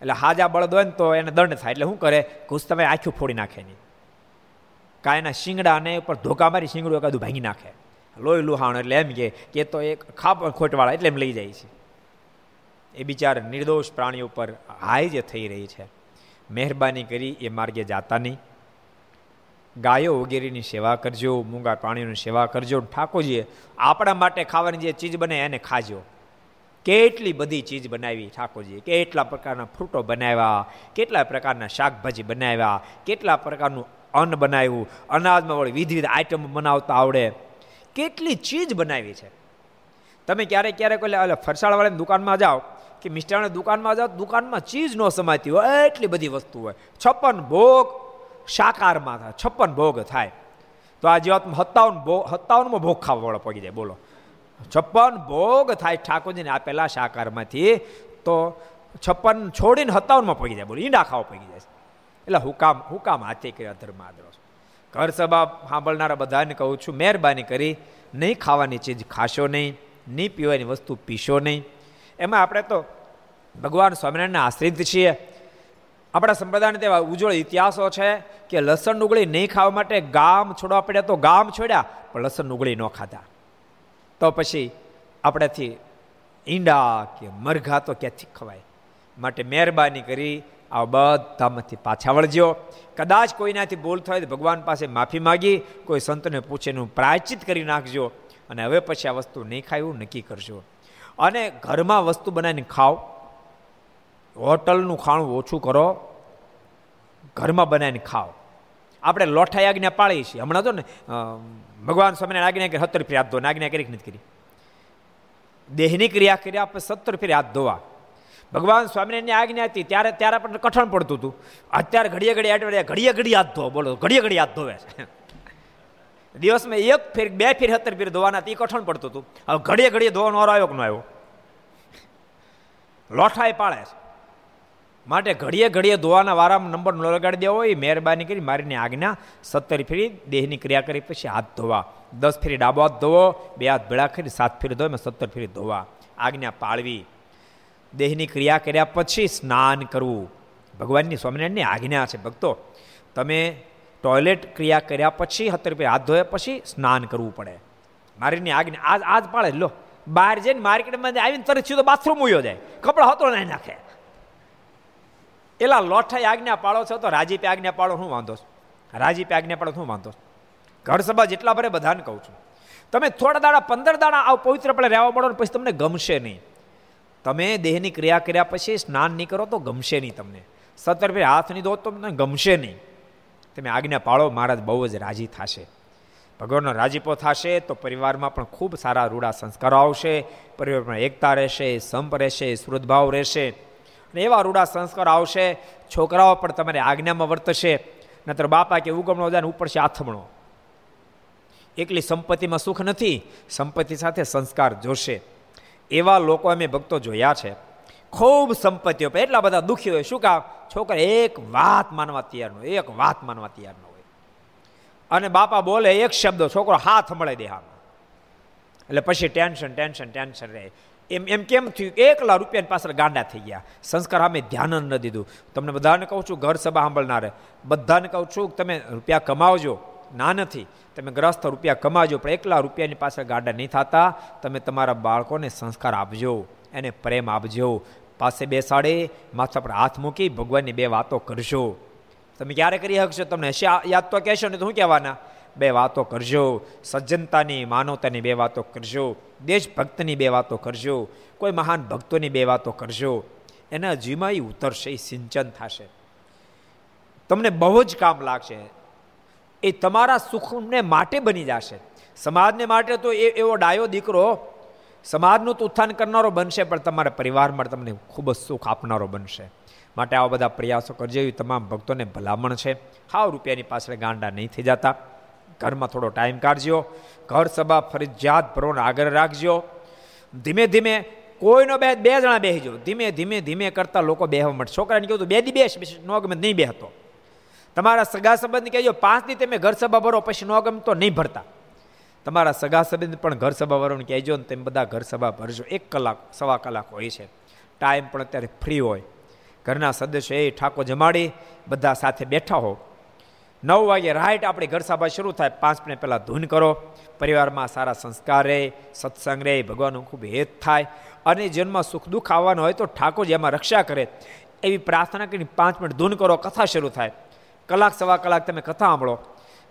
એટલે હાજા બળદ હોય ને તો એને દંડ થાય. એટલે શું કરે? ઘૂસ તમે આખું ફોડી નાખે નહીં કાંઈના શિંગડાને ઉપર ધોકા મારી શિંગડું એકાદું ભાંગી નાખે. લોહી લુહાણ એટલે એમ કે કે તો એક ખાપ ખોટવાળા એટલે એમ લઈ જાય છે. એ બિચાર નિર્દોષ પ્રાણીઓ ઉપર હાઈ જે થઈ રહી છે. મહેરબાની કરી એ માર્ગે જાતા નહીં. ગાયો વગેરેની સેવા કરજો, મૂંગા પ્રાણીઓની સેવા કરજો. ઠાકોરજીએ આપણા માટે ખાવાની જે ચીજ બને એને ખાજો. કેટલી બધી ચીજ બનાવી ઠાકોરજીએ? કેટલા પ્રકારના ફ્રૂટો બનાવ્યા? કેટલા પ્રકારના શાકભાજી બનાવ્યા? કેટલા પ્રકારનું અન્ન બનાવ્યું? અનાજમાં વળી વિધ આઈટમ બનાવતા આવડે. કેટલી ચીજ બનાવી છે? તમે ક્યારેક ક્યારેક એટલે ફરસાણવાળાની દુકાનમાં જાઓ કે મિષ્ટાણની દુકાનમાં જાઓ, દુકાનમાં ચીજ ન સમાતી હોય, એટલી બધી વસ્તુ હોય. છપ્પન ભોગ શાકારમાં થાય, છપ્પન ભોગ થાય. તો આ જીવાતમાં સત્તાવન ભોગ સત્તાવનમાં ભોગ ખાવા વાળો પગી જાય, બોલો. છપ્પન ભોગ થાય ઠાકોરજીને આપેલા શાકારમાંથી તો છપ્પન છોડીને સત્તાવનમાં પગી જાય, બોલો. ઈંડા ખાવા પગી જાય. એટલે હુકામ હુકામ હાથે કર્યા ધર્મ આદરો ઘર સભા સાંભળનારા બધાને કહું છું, મહેરબાની કરી, નહીં ખાવાની ચીજ ખાશો નહીં. નહીં પીવાની વસ્તુ પીશો નહીં. એમાં આપણે તો ભગવાન સ્વામિનારાયણના આશ્રિત છીએ. આપણા સંપ્રદાયના તેવા ઉજ્જવળ ઇતિહાસો છે કે લસણ ડુંગળી નહીં ખાવા માટે ગામ છોડવા પડ્યા તો ગામ છોડ્યા, પણ લસણ ડુંગળી ન ખાતા તો પછી આપણાથી ઈંડા કે મરઘા તો ક્યાંથી ખવાય? માટે મહેરબાની કરી આ બધામાંથી પાછા વળજો. કદાચ કોઈનાથી ભૂલ થાય તો ભગવાન પાસે માફી માગી, કોઈ સંતને પૂછીને પ્રાયચિત કરી નાખજો. અને હવે પછી આ વસ્તુ નહીં ખાયું નક્કી કરજો. અને ઘરમાં વસ્તુ બનાવીને ખાઓ. હોટલનું ખાણું ઓછું કરો. ઘરમાં બનાવીને ખાઓ. આપણે લોઠાઈ આજ્ઞા પાળી છીએ. હમણાં તો ને ભગવાન સ્વામીને આજ્ઞા કરી, સત્તર ફેર હાથ ધોવા. આજ્ઞા કરી નથી કરી? દેહની ક્રિયા કરી આપણે સત્તર ફેર હાથ ધોવા. ભગવાન સ્વામિનારાયણની આજ્ઞા હતી. ત્યારે ત્યારે આપણને કઠણ પડતું હતું. અત્યારે ઘડીએ ઘડી અઠવાડિયા ઘડીએ ઘડી હાથ ધો બોલો. ઘડીએ ઘડી હાથ ધોવે છે. દિવસમાં એક ફેર બે ફેર સત્તર ફેર ધોવાના તે કઠણ પડતું હતું. હવે ઘડીએ ઘડીએ ધોવાનો વારો આવ્યો કે ન આવ્યો? લોઠાએ પાળે છે. માટે ઘડીએ ઘડીએ ધોવાના વારામાં નંબર ન લગાડી દેવો એ મહેરબાની કરી મારીની આજ્ઞા સત્તર ફેરી દેહની ક્રિયા કરી પછી હાથ ધોવા. દસ ફેરી ડાબો હાથ ધોવો, બે હાથ ભેળા કરી સાત ફેરી ધોવે સત્તર ફેરી ધોવા. આજ્ઞા પાળવી. દેહની ક્રિયા કર્યા પછી સ્નાન કરવું. ભગવાનની સ્વામિનારાયણની આજ્ઞા છે, ભક્તો. તમે ટોયલેટ ક્રિયા કર્યા પછી સત્તર રૂપિયા હાથ ધોયા પછી સ્નાન કરવું પડે. મારીની આજ્ઞા આજ આજ પાડે, લો. બહાર જઈને માર્કેટમાં આવીને તરત સીધો બાથરૂમ ઉયો જાય. કપડા હતો નહીં નાખે એલા લોઠાઈ આજ્ઞા પાડો છો તો રાજીપે આજ્ઞા પાડો શું વાંધો રાજીપે આજ્ઞા પાડો શું વાંધો ઘર સભા જેટલા ભરે બધાને કહું છું. તમે થોડા દાડા, પંદર દાડા આવ પવિત્ર પડે રહેવા મળો પછી તમને ગમશે નહીં. તમે દેહની ક્રિયા કર્યા પછી સ્નાન નહીં કરો તો ગમશે નહીં તમને. સત્તર ફેર હાથ નહીં ધો તો તમને ગમશે નહીં. તમે આજ્ઞા પાળો, મહારાજ બહુ જ રાજી થશે. ભગવાનનો રાજીપો થશે તો પરિવારમાં પણ ખૂબ સારા રૂડા સંસ્કારો આવશે પરિવારમાં એકતા રહેશે, સંપ રહેશે શ્રુદ્ધભાવ રહેશે. અને એવા રૂડા સંસ્કાર આવશે, છોકરાઓ પણ તમારી આજ્ઞામાં વર્તશે, નતર બાપા કે ઉગમણો જાય ઉપર છે આથમણો. એકલી સંપત્તિમાં સુખ નથી, સંપત્તિ સાથે સંસ્કાર જોશે. એવા લોકો અમે ભક્તો જોયા છે. ખૂબ સંપત્તિઓ પર. એટલા બધા દુઃખી હોય. શું કામ? છોકરા, એક વાત માનવા તૈયાર ન એક વાત માનવા તૈયાર ન હોય. અને બાપા બોલે, એક શબ્દ છોકરો હાથ મળે દે હા એટલે પછી ટેન્શન ટેન્શન ટેન્શન રહે. એમ એમ કેમ થયું? એકલા રૂપિયાની પાછળ ગાંડા થઈ ગયા. સંસ્કાર અમે ધ્યાન ન દીધું. તમને બધાને કહું છું, ઘર સભા સાંભળનારે, બધાને કહું છું તમે રૂપિયા કમાવજો. ના નથી. તમે ગ્રસ્ત રૂપિયા કમાજો પણ એકલા રૂપિયાની પાછળ ગાડા નહીં થતા. તમે તમારા બાળકોને સંસ્કાર આપજો. એને પ્રેમ આપજો. પાસે બેસાડે, માથા પર હાથ મૂકી ભગવાનની બે વાતો કરશો તમે ક્યારે કરી શકશો? તમને યાદ તો કહેશો ને શું કહેવાના? બે વાતો કરજો. સજ્જનતાની, માનવતાની બે વાતો કરજો. દેશભક્તની બે વાતો કરજો. કોઈ મહાન ભક્તોની બે વાતો કરજો. એના જીમાં ઉતરશે એ સિંચન થશે. તમને બહુ જ કામ લાગશે. એ તમારા સુખને માટે બની જશે. સમાજને માટે તો એ, એવો ડાયો દીકરો સમાજનું તો ઉત્થાન કરનારો બનશે, પણ તમારા પરિવારમાં તમને ખૂબ જ સુખ આપનારો બનશે. માટે આવા બધા પ્રયાસો કરજો, એવી તમામ ભક્તોને ભલામણ છે. હાવ રૂપિયાની પાછળ ગાંડા નહીં થઈ જતા. ઘરમાં થોડો ટાઈમ કાઢજો. ઘર સભા ફરજિયાત ભરવાનો આગળ રાખજો. ધીમે ધીમે કોઈનો બે બે જણા બેસજો ધીમે ધીમે ધીમે કરતા લોકો બેહવા મળે છોકરાને કહ્યું બે દી બેસ નો ગમે નહીં બેહતો. તમારા સગા સંબંધ કહેજો, પાંચ દી તમે ઘર સભા ભરો, પછી ન ગમતો નહીં ભરતા. તમારા સગા સંબંધ પણ ઘર સભા ભરવાનું કહેજો ને તેમ બધા ઘર સભા ભરજો. એક કલાક, સવા કલાક હોય છે. ટાઈમ પણ અત્યારે ફ્રી હોય. ઘરના સદસ્યો એ ઠાકો જમાડી, બધા સાથે બેઠા હો. નવ વાગે રાઈટ આપણી ઘર સભા શરૂ થાય. પાંચ મિનિટ પહેલાં ધૂન કરો. પરિવારમાં સારા સંસ્કાર રહે, સત્સંગ રહે, ભગવાનનું ખૂબ હેત થાય. અને જન્મમાં સુખ દુઃખ આવવાનું હોય તો ઠાકોરજી એમાં રક્ષા કરે. એવી પ્રાર્થના કરીને પાંચ મિનિટ ધૂન કરો, કથા શરૂ થાય. કલાક, સવા કલાક તમે કથા સાંભળો.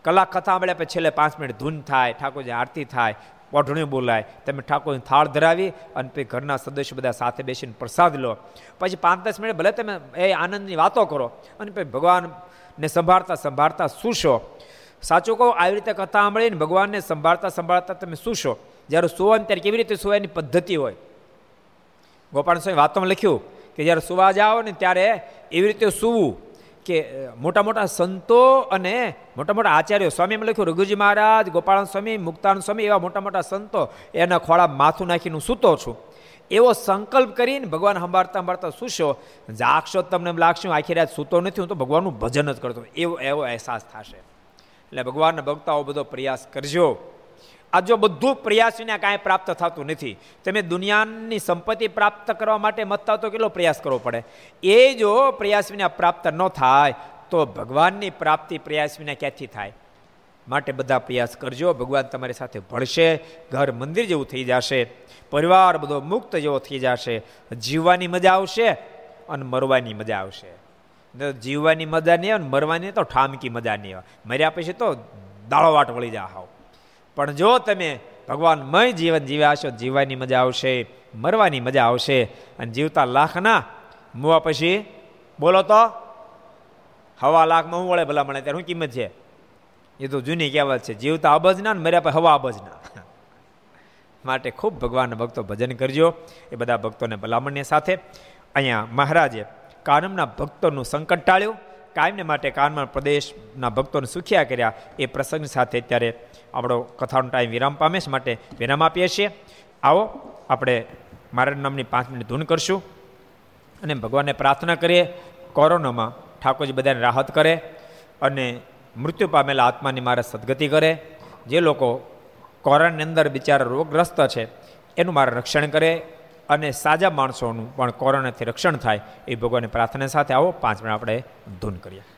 કલાક કથા સાંભળ્યા પછી છેલ્લે પાંચ મિનિટ ધૂન થાય, ઠાકોરજી આરતી થાય ઓઢણી બોલાય તમે ઠાકોરની થાળ ધરાવી અને પછી ઘરના સદસ્યો બધા સાથે બેસીને પ્રસાદ લો. પછી પાંચ દસ મિનિટ ભલે તમે એ આનંદની વાતો કરો, અને પછી ભગવાનને સંભાળતા સંભાળતા સૂશો. સાચું કહો, આવી રીતે કથા સાંભળીને ભગવાનને સંભાળતા સંભાળતા તમે સૂશો. જ્યારે સુવાન ત્યારે કેવી રીતે સુવાની પદ્ધતિ હોય? ગોપાલ સ્વામી વાતોમાં લખ્યું કે જ્યારે સુવા જાઓ ને ત્યારે એવી રીતે સૂવું. કે મોટા મોટા સંતો અને મોટા મોટા આચાર્યો, સ્વામી એમ લખ્યું, રઘુજી મહારાજ ગોપાલ સ્વામી, મુક્તાન સ્વામી એવા મોટા મોટા સંતો એના ખોળા માથું નાખીને હું સૂતો છું. એવો સંકલ્પ કરીને ભગવાન સંભાળતા સંભાળતા સૂશો, જાગશો તમને એમ લાગશે આખી રાત સૂતો નથી, હું તો ભગવાનનું ભજન જ કરતો. એવો એવો અહેસાસ થશે. એટલે ભગવાનના ભક્તાઓ બધો પ્રયાસ કરજો. આ જો બધું પ્રયાસ વિના કાંઈ પ્રાપ્ત થતું નથી તમે દુનિયાની સંપત્તિ પ્રાપ્ત કરવા માટે મતતા તો કેટલો પ્રયાસ કરવો પડે? એ જો પ્રયાસ વિના પ્રાપ્ત ન થાય, તો ભગવાનની પ્રાપ્તિ પ્રયાસ વિના ક્યાંથી થાય? માટે બધા પ્રયાસ કરજો, ભગવાન તમારી સાથે ભળશે, ઘર મંદિર જેવું થઈ જશે, પરિવાર બધો મુક્ત જેવો થઈ જશે, જીવવાની મજા આવશે અને મરવાની મજા આવશે. જીવવાની મજા નહીં આવે મરવાની તો ઠામકી મજા નહીં આવે મર્યા પછી તો દાળોવાટ વળી જા હાવ પણ જો તમે ભગવાનમય જીવન જીવ્યા હશો જીવવાની મજા આવશે, મરવાની મજા આવશે અને જીવતા લાખના મુવા પછી, બોલો તો, હવા લાખમાં હું વળે ભલા મળે ત્યારે શું કિંમત છે? એ તો જૂની કહેવત છે, જીવતા અબજના ને મર્યા પછી હવા અબજના. માટે ખૂબ ભગવાનના ભક્તો ભજન કરજો, એ બધા ભક્તોને ભલામણની સાથે. અહીંયા મહારાજે કાનમના ભક્તોનું સંકટ ટાળ્યું. કાયમને માટે કાનમાં પ્રદેશના ભક્તોને સુખ્યા કર્યા. એ પ્રસંગ સાથે અત્યારે આપણો કથાનો ટાઈમ વિરામ પામે છે માટે વિરામ આપીએ છીએ. આવો, આપણે મારા નામની પાંચ મિનિટ ધૂન કરશું અને ભગવાનને પ્રાર્થના કરીએ. કોરોનામાં ઠાકોરજી બધાને રાહત કરે અને મૃત્યુ પામેલા આત્માની મારા સદગતિ કરે. જે લોકો કોરોનાની અંદર બિચારા રોગગ્રસ્ત છે, એનું મારે રક્ષણ કરે. અને સાજા માણસોનું પણ કોરોનાથી રક્ષણ થાય એ ભગવાનની પ્રાર્થના સાથે આવો પાંચ મિનિટ આપણે ધૂન કરીએ.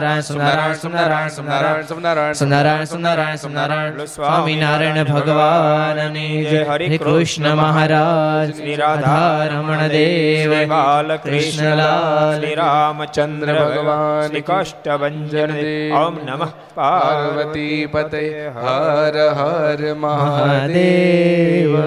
નારાયણ સુનારાયણ સુનારાયણ સુનારાયણ સુનારાયણ સુનારાયણ સુનારાયણ સુનારાયણ સ્વામિનારાયણ ભગવાનની જય હરે કૃષ્ણ મહારાજ નિરાધારમણ દેવ બાલકૃષ્ણલાલ રામચંદ્ર ભગવાન કાષ્ટભન ઓમ નમઃ પાર્વતી પતે હર હર મહાદેવ